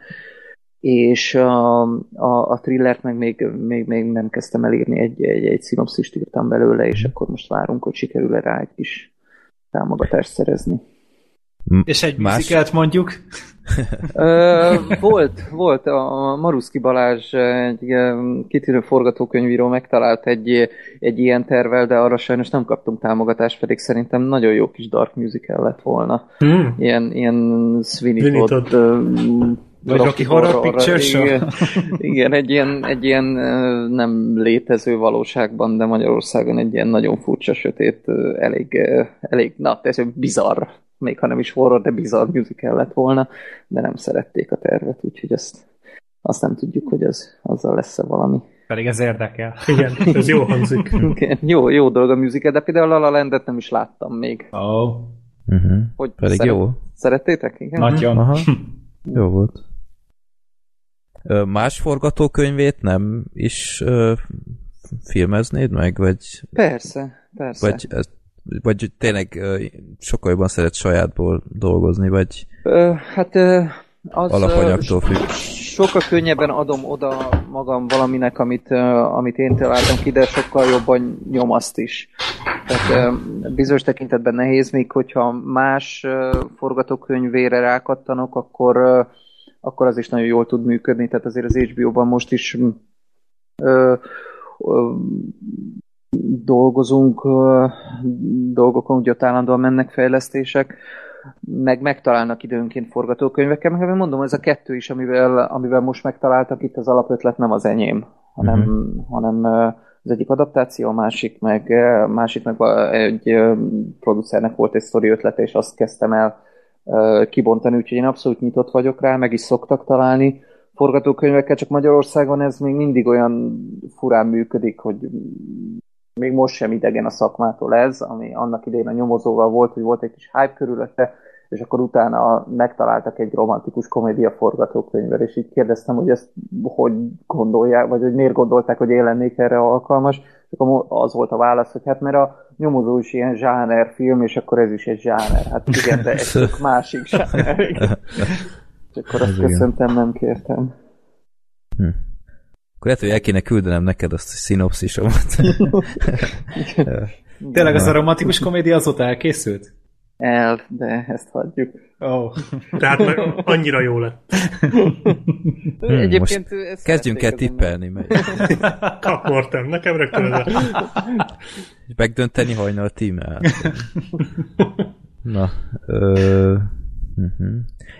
és a, a, a thrillert meg még, még, még nem kezdtem elírni, egy, egy, egy szinopszist írtam belőle, és akkor most várunk, hogy sikerül-e rá egy kis támogatást szerezni. És egy Más... muzikát mondjuk? Volt, volt. A Maruszki Balázs egy kitűnő forgatókönyvíró megtalált egy, egy ilyen tervel, de arra sajnos nem kaptunk támogatást, pedig szerintem nagyon jó kis dark musical lett volna. Hmm. Ilyen, ilyen Sweeney vagy Rocky Horror, horror Picture Show? Igen, igen egy, ilyen, egy ilyen nem létező valóságban, de Magyarországon egy ilyen nagyon furcsa, sötét, elég, elég na, ez bizarr még ha nem is horror, de bizarr musical lett volna, de nem szerették a tervet, úgyhogy ezt azt nem tudjuk, hogy az, azzal lesz-e valami. Pedig ez érdekel. Igen, ez jó hangzik. Igen, jó, jó dolog a musical, de például a La Landet nem is láttam még. Oh. Uh-huh. Hogy Pedig szeret... jó. Szerettétek? Igen? Nagyon. Aha. jó volt. Más forgatókönyvét nem is uh, filmeznéd meg, vagy... Persze, persze. Vagy ezt vagy tényleg sokkal jobban szeret sajátból dolgozni, vagy hát az alapanyagtól függ. Sokkal könnyebben adom oda magam valaminek, amit, amit én találtam ki, de sokkal jobban nyomaszt is. Tehát bizonyos tekintetben nehéz, még hogyha más forgatókönyvére rákattanok, akkor, akkor az is nagyon jól tud működni. Tehát azért az HBO-ban most is ö, ö, dolgozunk dolgokon, ugye ott állandóan mennek fejlesztések, meg megtalálnak időnként forgatókönyveket, meg mondom, ez a kettő is, amivel, amivel most megtaláltak, itt az alapötlet nem az enyém, hanem, uh-huh. hanem az egyik adaptáció, a másik meg, másik meg egy producernek volt egy sztori ötlete, és azt kezdtem el kibontani, úgyhogy én abszolút nyitott vagyok rá, meg is szoktak találni forgatókönyvekkel, csak Magyarországon ez még mindig olyan furán működik, hogy még most sem idegen a szakmától ez, ami annak idején a nyomozóval volt, hogy volt egy kis hype körülötte, és akkor utána megtaláltak egy romantikus komédia forgatókönyvvel, és így kérdeztem, hogy ezt hogy gondolják, vagy hogy miért gondolták, hogy én lennék erre alkalmas, és akkor az volt a válasz, hogy hát mert a nyomozó is ilyen zsáner film, és akkor ez is egy zsáner. Hát igen, de egy másik zsáner. és akkor azt köszöntem, nem kértem. Hm. Akkor lehet, hogy el kéne küldenem neked azt a szinopszisomat. Tényleg az a romantikus komédia azóta elkészült? El, de ezt hagyjuk. Oh. Tehát annyira jó lett. Hmm, Egyébként kezdjünk el tippelni. Megy. Kaportam, nekem rögtön ez Megdönteni hajnal tímmel. Na, ö, uh-huh.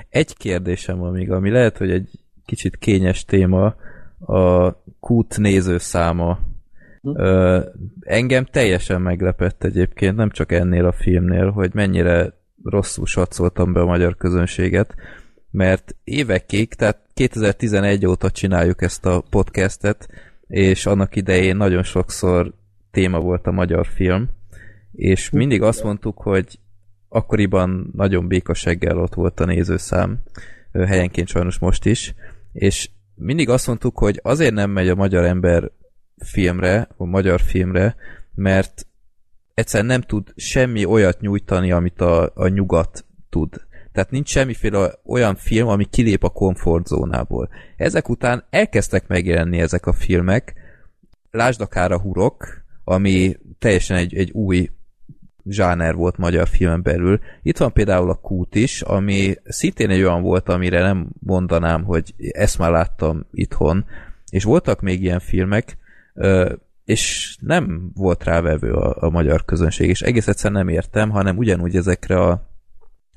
egy kérdésem van még, ami lehet, hogy egy kicsit kényes téma, a kút nézőszáma. Ö, engem teljesen meglepett egyébként, nem csak ennél a filmnél, hogy mennyire rosszul satszoltam be a magyar közönséget, mert évekig, tehát 2011 óta csináljuk ezt a podcastet, és annak idején nagyon sokszor téma volt a magyar film, és mindig azt mondtuk, hogy akkoriban nagyon békaseggel ott volt a nézőszám, helyenként sajnos most is, és mindig azt mondtuk, hogy azért nem megy a magyar ember filmre, a magyar filmre, mert egyszerűen nem tud semmi olyat nyújtani, amit a, a nyugat tud. Tehát nincs semmiféle olyan film, ami kilép a komfortzónából. Ezek után elkezdtek megjelenni ezek a filmek, lásd akár a Hurok, ami teljesen egy, egy új zsáner volt magyar filmen belül. Itt van például a Kút is, ami szintén egy olyan volt, amire nem mondanám, hogy ezt már láttam itthon, és voltak még ilyen filmek, és nem volt rávevő a, a magyar közönség, és egész egyszerűen nem értem, hanem ugyanúgy ezekre a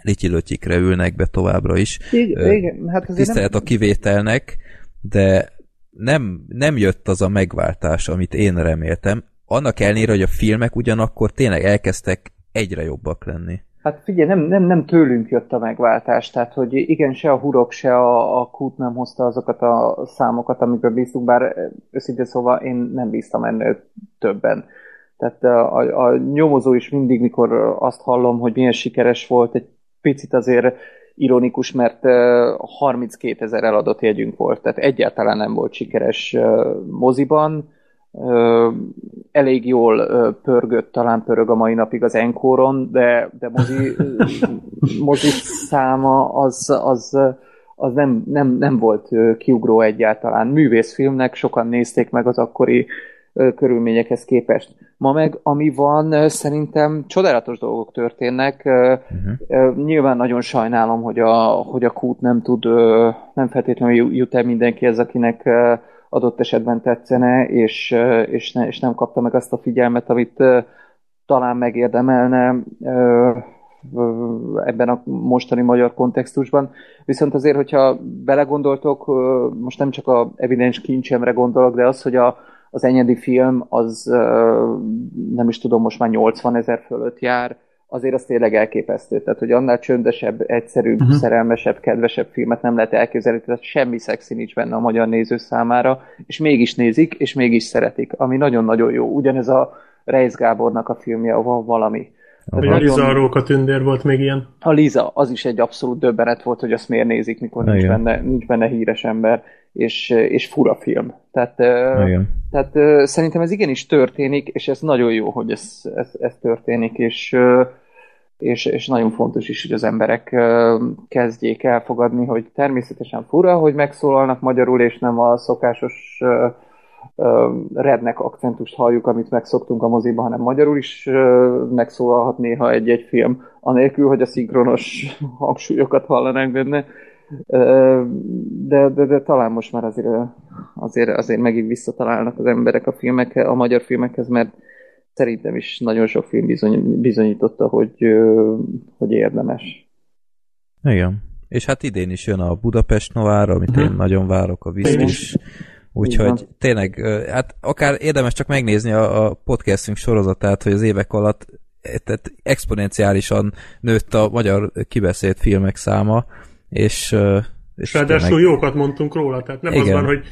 lityilötyikre ülnek be továbbra is. Igen, igen. Hát Tisztelet nem... a kivételnek, de nem, nem jött az a megváltás, amit én reméltem annak ellenére, hogy a filmek ugyanakkor tényleg elkezdtek egyre jobbak lenni. Hát figyelj, nem, nem, nem tőlünk jött a megváltás, tehát hogy igen, se a hurok, se a, a kút nem hozta azokat a számokat, amikből bíztunk, bár őszintén szóval én nem bíztam ennél többen. Tehát a, a, a nyomozó is mindig, mikor azt hallom, hogy milyen sikeres volt, egy picit azért ironikus, mert 32 ezer eladott jegyünk volt, tehát egyáltalán nem volt sikeres moziban, elég jól pörgött, talán pörög a mai napig az Enkoron, de, de mozi, mozi száma az, az, az nem, nem, nem volt kiugró egyáltalán. Művészfilmnek sokan nézték meg az akkori körülményekhez képest. Ma meg, ami van, szerintem csodálatos dolgok történnek. Uh-huh. Nyilván nagyon sajnálom, hogy a, hogy a kút nem tud, nem feltétlenül jut el mindenkihez, akinek adott esetben tetszene, és, és, ne, és nem kapta meg azt a figyelmet, amit talán megérdemelne ebben a mostani magyar kontextusban. Viszont azért, hogyha belegondoltok, most nem csak a evidens kincsemre gondolok, de az, hogy a, az enyedi film az nem is tudom, most már 80 ezer fölött jár, azért az tényleg elképesztő. Tehát, hogy annál csöndesebb, egyszerűbb, uh-huh. szerelmesebb, kedvesebb filmet nem lehet elképzelni, tehát semmi szexi nincs benne a magyar néző számára, és mégis nézik, és mégis szeretik, ami nagyon-nagyon jó. Ugyanez a Reis Gábornak a filmje, van valami. A nagyon... Liza a Róka tündér volt még ilyen. A Liza, az is egy abszolút döbbenet volt, hogy azt miért nézik, mikor nincs benne, nincs benne híres ember, és, és fura film. Tehát, Igen. tehát szerintem ez igenis történik, és ez nagyon jó, hogy ez, ez, ez történik, és és, és nagyon fontos is, hogy az emberek kezdjék elfogadni, hogy természetesen fura, hogy megszólalnak magyarul, és nem a szokásos rednek akcentust halljuk, amit megszoktunk a moziba, hanem magyarul is megszólalhat néha egy-egy film, anélkül, hogy a szinkronos hangsúlyokat hallanánk benne. De, de, de talán most már azért, azért, azért megint visszatalálnak az emberek a filmekhez, a magyar filmekhez, mert szerintem is nagyon sok film bizony, bizonyította, hogy, hogy érdemes. Igen. És hát idén is jön a Budapest Noir, amit én nagyon várok, a Viszt is. Úgyhogy tényleg, hát akár érdemes csak megnézni a, a podcastünk sorozatát, hogy az évek alatt tehát exponenciálisan nőtt a magyar kibeszélt filmek száma, és és ráadásul tényleg... jókat mondtunk róla, tehát nem Igen. az van, hogy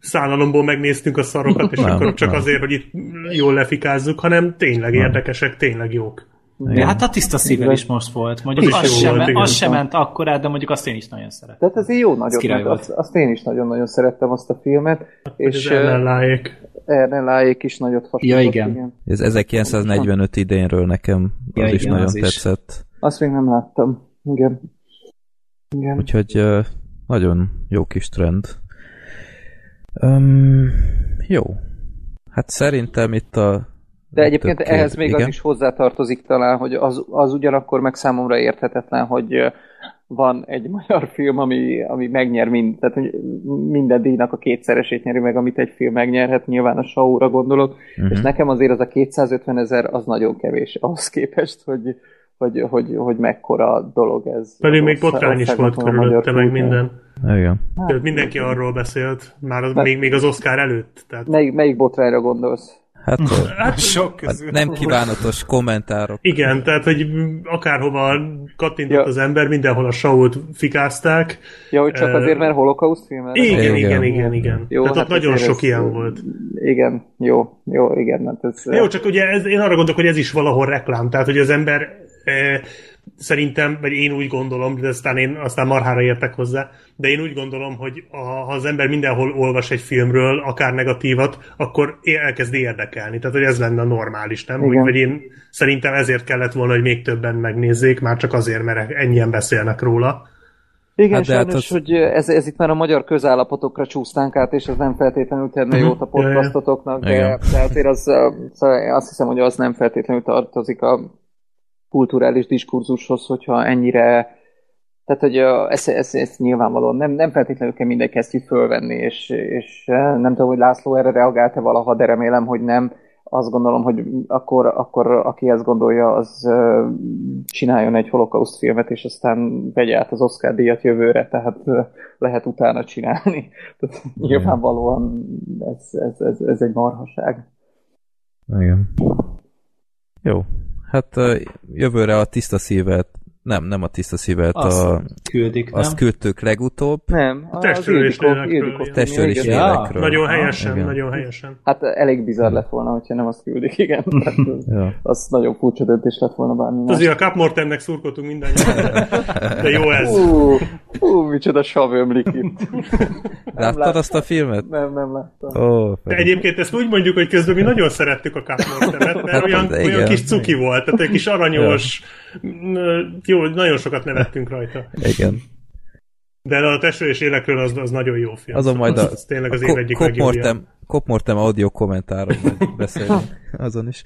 szállalomból megnéztünk a szarokat, és nem, akkor csak nem. azért, hogy itt jól lefikázzuk, hanem tényleg nem. érdekesek, tényleg jók. Ja, hát a tiszta szívvel is most volt. Mondjuk az, az, sem, volt, az sem ment akkor de mondjuk azt én is nagyon szeretem. Tehát ez jó nagyon, mert azt, azt, én is nagyon-nagyon szerettem azt a filmet. Hát, és ellenlájék. Ellenlájék is nagyot hasonlott. Ja, igen. igen. Ez 1945 idénről nekem ja, az igen, is nagyon az tetszett. Is. Azt még nem láttam. Igen. Igen. Úgyhogy nagyon jó kis trend. Um, jó. Hát szerintem itt a de egyébként többkér, ehhez még igen? az is hozzátartozik talán, hogy az, az ugyanakkor meg számomra érthetetlen, hogy van egy magyar film, ami, ami megnyer mind, tehát hogy minden díjnak a kétszeresét nyeri meg, amit egy film megnyerhet, nyilván a show gondolok, uh-huh. és nekem azért az a 250 ezer az nagyon kevés ahhoz képest, hogy, hogy, hogy, hogy mekkora dolog ez. Pedig még botrány is volt körülötte, meg minden. Igen. Hát, mindenki arról beszélt, már az, még, még az Oscar előtt. Tehát... Melyik, melyik botrányra gondolsz? Hát, hát sok közül. Nem kívánatos kommentárok. Igen, tehát, hogy akárhova kattintott ja. az ember, mindenhol a show-t fikázták. Ja, hogy csak azért, mert holokauszt film? Igen, igen, igen, igen, igen. Jó, tehát hát ott nagyon sok ilyen volt. Igen, jó, jó, igen. Hát ez, jó, csak ugye ez, én arra gondolok, hogy ez is valahol reklám, tehát, hogy az ember szerintem, vagy én úgy gondolom, de aztán én aztán marhára értek hozzá, de én úgy gondolom, hogy a, ha az ember mindenhol olvas egy filmről, akár negatívat, akkor elkezd érdekelni. Tehát, hogy ez lenne a normális, nem? Hogy, vagy én szerintem ezért kellett volna, hogy még többen megnézzék, már csak azért, mert ennyien beszélnek róla. Igen, hát sajnos, hát az... hogy ez, ez itt már a magyar közállapotokra csúsztánk át, és ez nem feltétlenül tenne jót a podcastotoknak, de, de azért az, szóval azt hiszem, hogy az nem feltétlenül tartozik a kulturális diskurzushoz, hogyha ennyire tehát, hogy ezt, ezt, ezt nyilvánvalóan nem, nem feltétlenül kell mindenki ezt így fölvenni, és, és nem tudom, hogy László erre reagált-e valaha, de remélem, hogy nem. Azt gondolom, hogy akkor, akkor aki ezt gondolja, az csináljon egy holokauszt filmet, és aztán vegye át az Oscar díjat jövőre, tehát lehet utána csinálni. Tehát nyilvánvalóan ez, ez, ez, ez egy marhaság. Igen. Jó, Hát jövőre a tiszta szívet nem, nem a tiszta szívet, azt a, küldik, azt nem? küldtük legutóbb. Nem, a testőrés Testőrés ja. Nagyon helyesen, igen. nagyon helyesen. Hát elég bizarr lett volna, hogyha nem azt küldik, igen. Hát, ja. Az nagyon furcsa döntés lett volna bármi más. Azért a Capmortemnek szurkoltunk mindannyian. De jó ez. Ú, ú micsoda sav ömlik itt. Láttad azt a filmet? Nem, nem láttam. Oh, De egyébként ezt úgy mondjuk, hogy közben mi nagyon szerettük a Capmortemet, mert hát, olyan, olyan kis cuki volt, tehát egy kis aranyos, jó, nagyon sokat nevettünk rajta. Igen. De a testről és élekről az, az nagyon jó film. Azon majd a, az tényleg az a egyik Kopmortem, Kopmortem audio kommentáron beszélünk azon is.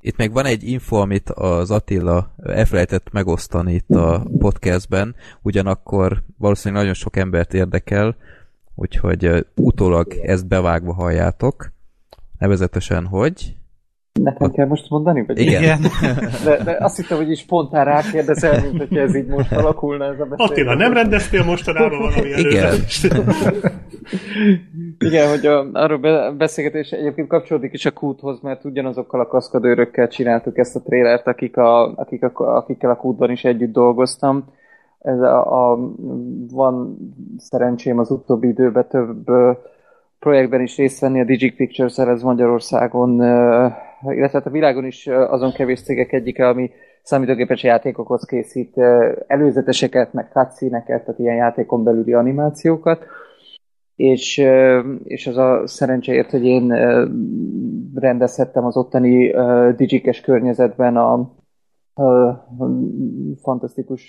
Itt meg van egy info, amit az Attila elfelejtett megosztani itt a podcastben, ugyanakkor valószínűleg nagyon sok embert érdekel, úgyhogy utólag ezt bevágva halljátok. Nevezetesen, hogy Nekem kell most mondani? Vagy Igen. Igen. De, de azt hittem, hogy is spontán rákérdezel, mint hogy ez így most alakulna ez a beszélgetés. Attila, nem rendeztél mostanában valami Igen. Igen, hogy a, arról be, beszélgetés egyébként kapcsolódik is a kúthoz, mert ugyanazokkal a kaszkadőrökkel csináltuk ezt a trélert, akik a, akik a, akikkel a kútban is együtt dolgoztam. Ez a, a, van szerencsém az utóbbi időben több projektben is részt venni a Digic Pictures-el, ez Magyarországon illetve hát a világon is azon kevés cégek egyike, ami számítógépes játékokhoz készít előzeteseket, meg cutscene-eket, tehát ilyen játékon belüli animációkat. És, és az a szerencséért, hogy én rendezhettem az ottani digikes környezetben a, ö, fantasztikus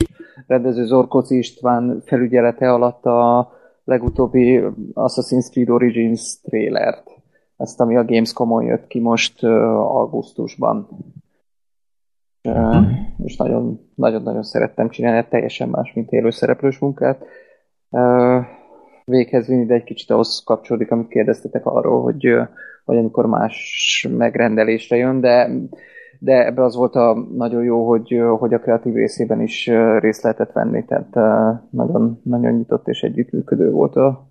rendező Zorkoci István felügyelete alatt a legutóbbi Assassin's Creed Origins trailert. Ezt, ami a Gamescom-on jött ki most augusztusban. Uh, és nagyon, nagyon-nagyon szerettem csinálni, teljesen más, mint élőszereplős munkát. Véghez vinni, de egy kicsit ahhoz kapcsolódik, amit kérdeztetek arról, hogy, hogy amikor más megrendelésre jön, de, de ebbe az volt a nagyon jó, hogy, hogy a kreatív részében is részt lehetett venni, tehát nagyon, nagyon nyitott és együttműködő volt a,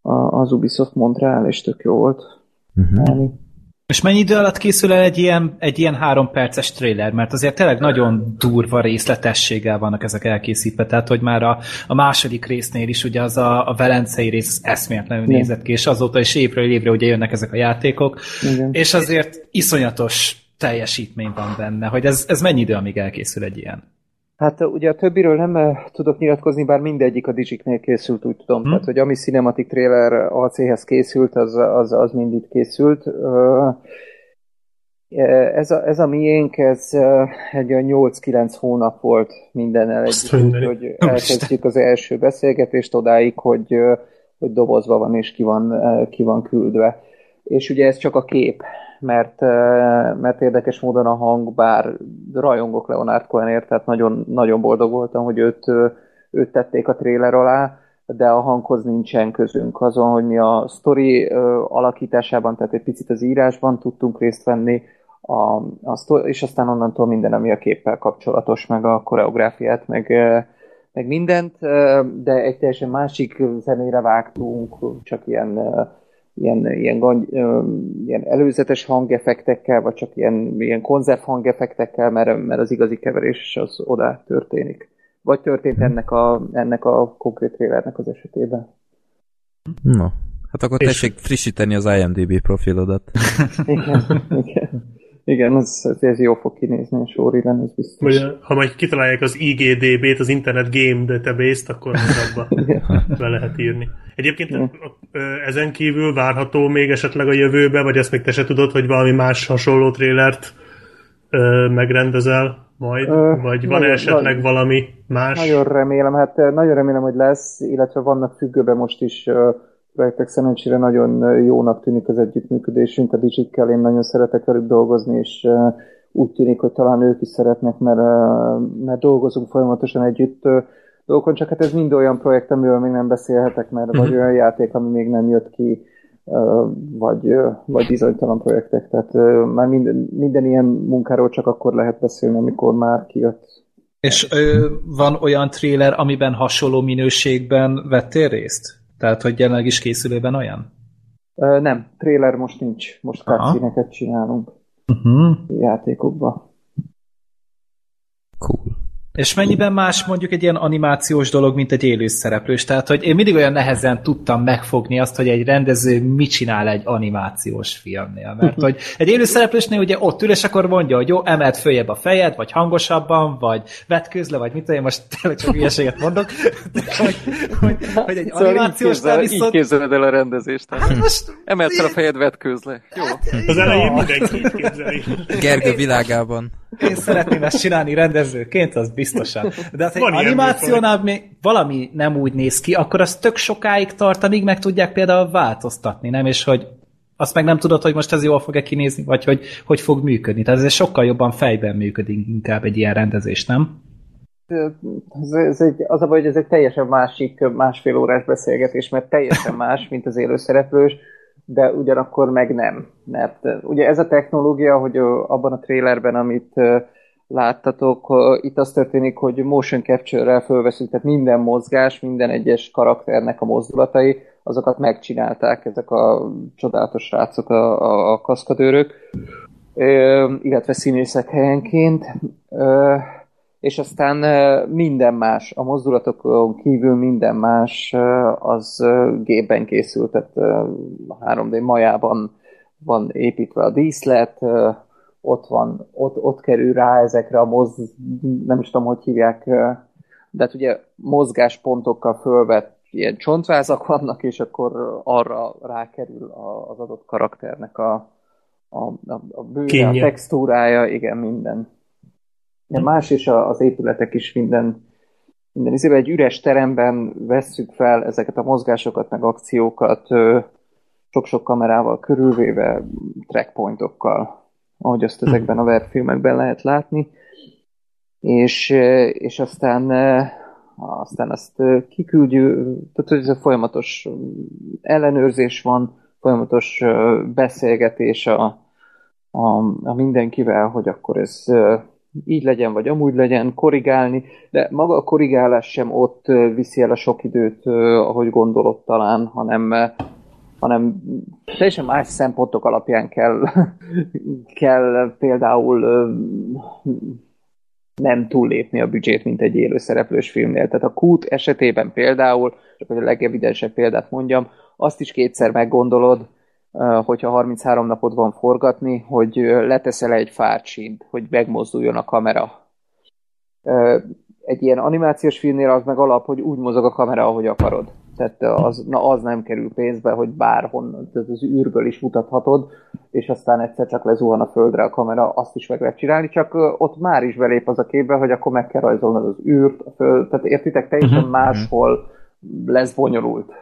a, az Ubisoft Montreal, és tök jó volt. Uh-huh. És mennyi idő alatt készül el egy ilyen, egy ilyen három perces trailer? Mert azért tényleg nagyon durva részletességgel vannak ezek elkészítve, tehát hogy már a, a második résznél is ugye az a, a velencei rész eszméletlenül Igen. nézett ki, és azóta is évről évre ugye jönnek ezek a játékok, Igen. és azért iszonyatos teljesítmény van benne, hogy ez, ez mennyi idő, amíg elkészül egy ilyen? Hát ugye a többiről nem tudok nyilatkozni, bár mindegyik a Digiknél készült, úgy tudom. Hmm. Tehát, hogy ami cinematic trailer AC-hez készült, az, az, az mind itt készült. Ez a, ez a miénk, ez egy 8-9 hónap volt mindennel együtt, hogy elkezdjük az első beszélgetést odáig, hogy, hogy dobozva van és ki van, ki van küldve. És ugye ez csak a kép mert, mert érdekes módon a hang, bár rajongok Leonard Cohenért, tehát nagyon, nagyon boldog voltam, hogy őt, őt tették a tréler alá, de a hanghoz nincsen közünk. Azon, hogy mi a sztori alakításában, tehát egy picit az írásban tudtunk részt venni, a, a sztori, és aztán onnantól minden, ami a képpel kapcsolatos, meg a koreográfiát, meg, meg mindent, de egy teljesen másik zenére vágtunk, csak ilyen ilyen, ilyen, ilyen előzetes hangeffektekkel, vagy csak ilyen, ilyen konzerv hangeffektekkel, mert, mert az igazi keverés az oda történik. Vagy történt ennek a, ennek a konkrét trailernek az esetében. Na, hát akkor tessék frissíteni az IMDB profilodat. igen, igen. Igen, ez, ez jó fog kinézni a sorriben, ez biztos. Vagy, ha majd kitalálják az IGDB-t, az Internet Game Database-t, akkor abba be lehet írni. Egyébként ezen kívül várható még esetleg a jövőbe, vagy ezt még te se tudod, hogy valami más hasonló trélert megrendezel majd? Ö, vagy van nagyon, esetleg nagyon, valami más? Nagyon remélem, hát nagyon remélem, hogy lesz, illetve vannak függőben most is projektek szerencsére nagyon jónak tűnik az együttműködésünk a Digikkel, én nagyon szeretek velük dolgozni, és úgy tűnik, hogy talán ők is szeretnek, mert, mert dolgozunk folyamatosan együtt dolgokon, csak hát ez mind olyan projekt, amiről még nem beszélhetek, mert vagy olyan játék, ami még nem jött ki, vagy, vagy bizonytalan projektek. Tehát már minden, minden ilyen munkáról csak akkor lehet beszélni, amikor már kijött. És ö, van olyan trailer, amiben hasonló minőségben vettél részt? Tehát, hogy jelenleg is készülőben olyan? Ö, nem, trailer most nincs. Most cutscene csinálunk uh-huh. játékokba. Cool. És mennyiben más mondjuk egy ilyen animációs dolog, mint egy élő szereplős? Tehát, hogy én mindig olyan nehezen tudtam megfogni azt, hogy egy rendező mit csinál egy animációs filmnél. Mert hogy egy élő szereplősnél ugye ott ül, és akkor mondja, hogy jó, emelt följebb a fejed, vagy hangosabban, vagy vetkőzle, vagy mit tudom, most tényleg csak hülyeséget mondok. De, hogy, hogy, hogy egy szóval animációsnál viszont... Így képzeled el a rendezést. Hát most... Emelt fel a fejed vetkőzle. Jó. Hát, az elején mindenki képzeli. Gergő világában. Én szeretném ezt csinálni rendezőként, az biztosan. De az egy animációnál még valami nem úgy néz ki, akkor az tök sokáig tart, amíg meg tudják például változtatni, nem? És hogy azt meg nem tudod, hogy most ez jól fog-e kinézni, vagy hogy, hogy fog működni. Tehát ez sokkal jobban fejben működik inkább egy ilyen rendezés, nem? Ez, ez egy, az a baj, hogy ez egy teljesen másik másfél órás beszélgetés, mert teljesen más, mint az élőszereplős de ugyanakkor meg nem. Mert ugye ez a technológia, hogy abban a trailerben, amit láttatok, itt az történik, hogy motion capture-rel fölveszünk, tehát minden mozgás, minden egyes karakternek a mozdulatai, azokat megcsinálták ezek a csodálatos srácok, a, a, a kaszkadőrök, illetve színészek helyenként és aztán minden más, a mozdulatokon kívül minden más az gépben készült, tehát 3D majában van építve a díszlet, ott van, ott, ott kerül rá ezekre a moz, nem is tudom, hogy hívják, de hát ugye mozgáspontokkal fölvett ilyen csontvázak vannak, és akkor arra rákerül az adott karakternek a, a, a, a bőre, a textúrája, igen, minden. De más is a- az épületek is minden, minden izébe. Egy üres teremben vesszük fel ezeket a mozgásokat, meg akciókat sok-sok kamerával körülvéve, trackpointokkal, ahogy azt ezekben a Verve filmekben lehet látni. És, és aztán aztán azt kiküldjük, tehát hogy ez a folyamatos ellenőrzés van, folyamatos beszélgetés a, a, a mindenkivel, hogy akkor ez így legyen, vagy amúgy legyen, korrigálni, de maga a korrigálás sem ott viszi el a sok időt, ahogy gondolod talán, hanem, hanem teljesen más szempontok alapján kell, kell például nem túllépni a büdzsét, mint egy élőszereplős filmnél. Tehát a Kút esetében például, csak hogy a legevidensebb példát mondjam, azt is kétszer meggondolod, hogyha 33 napod van forgatni, hogy leteszel egy fársínt, hogy megmozduljon a kamera. Egy ilyen animációs filmnél az meg alap, hogy úgy mozog a kamera, ahogy akarod. Tehát az, na, az nem kerül pénzbe, hogy bárhonnan, tehát az űrből is mutathatod, és aztán egyszer csak lezuhan a földre a kamera, azt is meg lehet csinálni, csak ott már is belép az a képbe, hogy akkor meg kell rajzolnod az űrt, a föld, tehát értitek, teljesen Mhm. máshol lesz bonyolult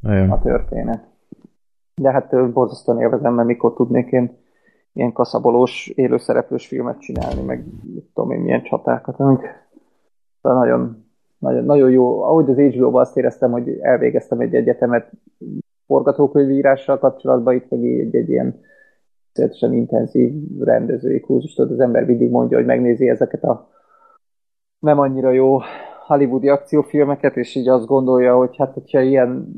Nagyon. a történet. De hát borzasztóan élvezem, mert mikor tudnék én ilyen kaszabolós, élőszereplős filmet csinálni, meg mit tudom én, milyen csatákat, amik Szóval nagyon, nagyon, nagyon jó. Ahogy az HBO-ban azt éreztem, hogy elvégeztem egy egyetemet forgatókönyvírással kapcsolatban, itt meg egy, egy ilyen teljesen intenzív rendezői kurzust, az ember mindig mondja, hogy megnézi ezeket a nem annyira jó hollywoodi akciófilmeket, és így azt gondolja, hogy hát, hogyha ilyen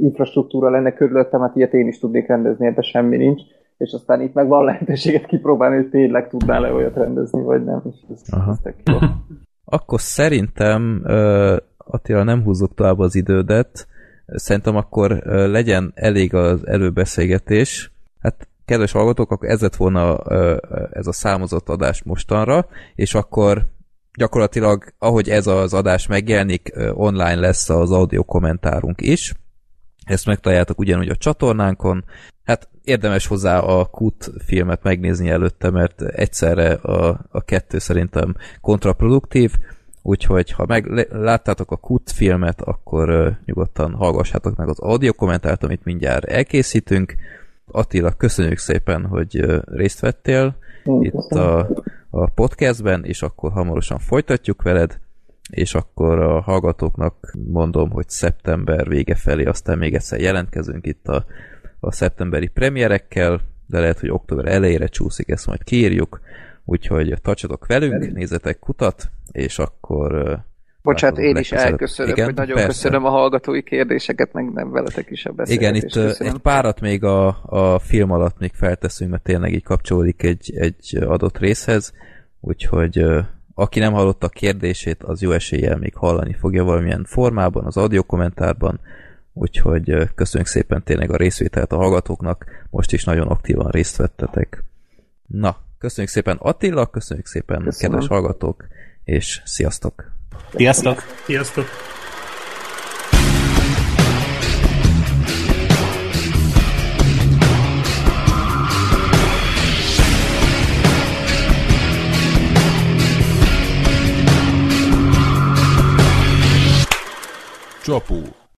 infrastruktúra lenne körülöttem, hát ilyet én is tudnék rendezni, ebben semmi nincs. És aztán itt meg van lehetőséget kipróbálni, hogy tényleg tudnál-e olyat rendezni, vagy nem. És ez, Aha. ez tök jó. Akkor szerintem, Attila, nem húzzuk tovább az idődet, szerintem akkor legyen elég az előbeszélgetés. Hát, kedves hallgatók, akkor ez lett volna ez a számozott adás mostanra, és akkor gyakorlatilag, ahogy ez az adás megjelenik, online lesz az audio kommentárunk is. Ezt megtaláljátok ugyanúgy a csatornánkon. Hát érdemes hozzá a Kut filmet megnézni előtte, mert egyszerre a, a kettő szerintem kontraproduktív, úgyhogy ha meg le- láttátok a Kut filmet, akkor uh, nyugodtan hallgassátok meg az audio kommentárt, amit mindjárt elkészítünk. Attila, köszönjük szépen, hogy uh, részt vettél Én itt köszönöm. a, a podcastben, és akkor hamarosan folytatjuk veled, és akkor a hallgatóknak mondom, hogy szeptember vége felé aztán még egyszer jelentkezünk itt a, a szeptemberi premierekkel, de lehet, hogy október elejére csúszik, ezt majd kiírjuk, úgyhogy tartsatok velünk, nézzetek kutat, és akkor Bocsánat, én is elköszönöm, Igen, hogy nagyon persze. köszönöm a hallgatói kérdéseket, meg nem veletek is a Igen, beszélgetést. itt ö, köszönöm. egy párat még a, a film alatt még felteszünk, mert tényleg így kapcsolódik egy, egy adott részhez, úgyhogy aki nem hallotta a kérdését, az jó eséllyel még hallani fogja valamilyen formában, az audio kommentárban, úgyhogy köszönjük szépen tényleg a részvételt a hallgatóknak, most is nagyon aktívan részt vettetek. Na, köszönjük szépen Attila, köszönjük szépen Köszönöm. kedves hallgatók, és sziasztok! Sziasztok! Sziasztok! Csapó.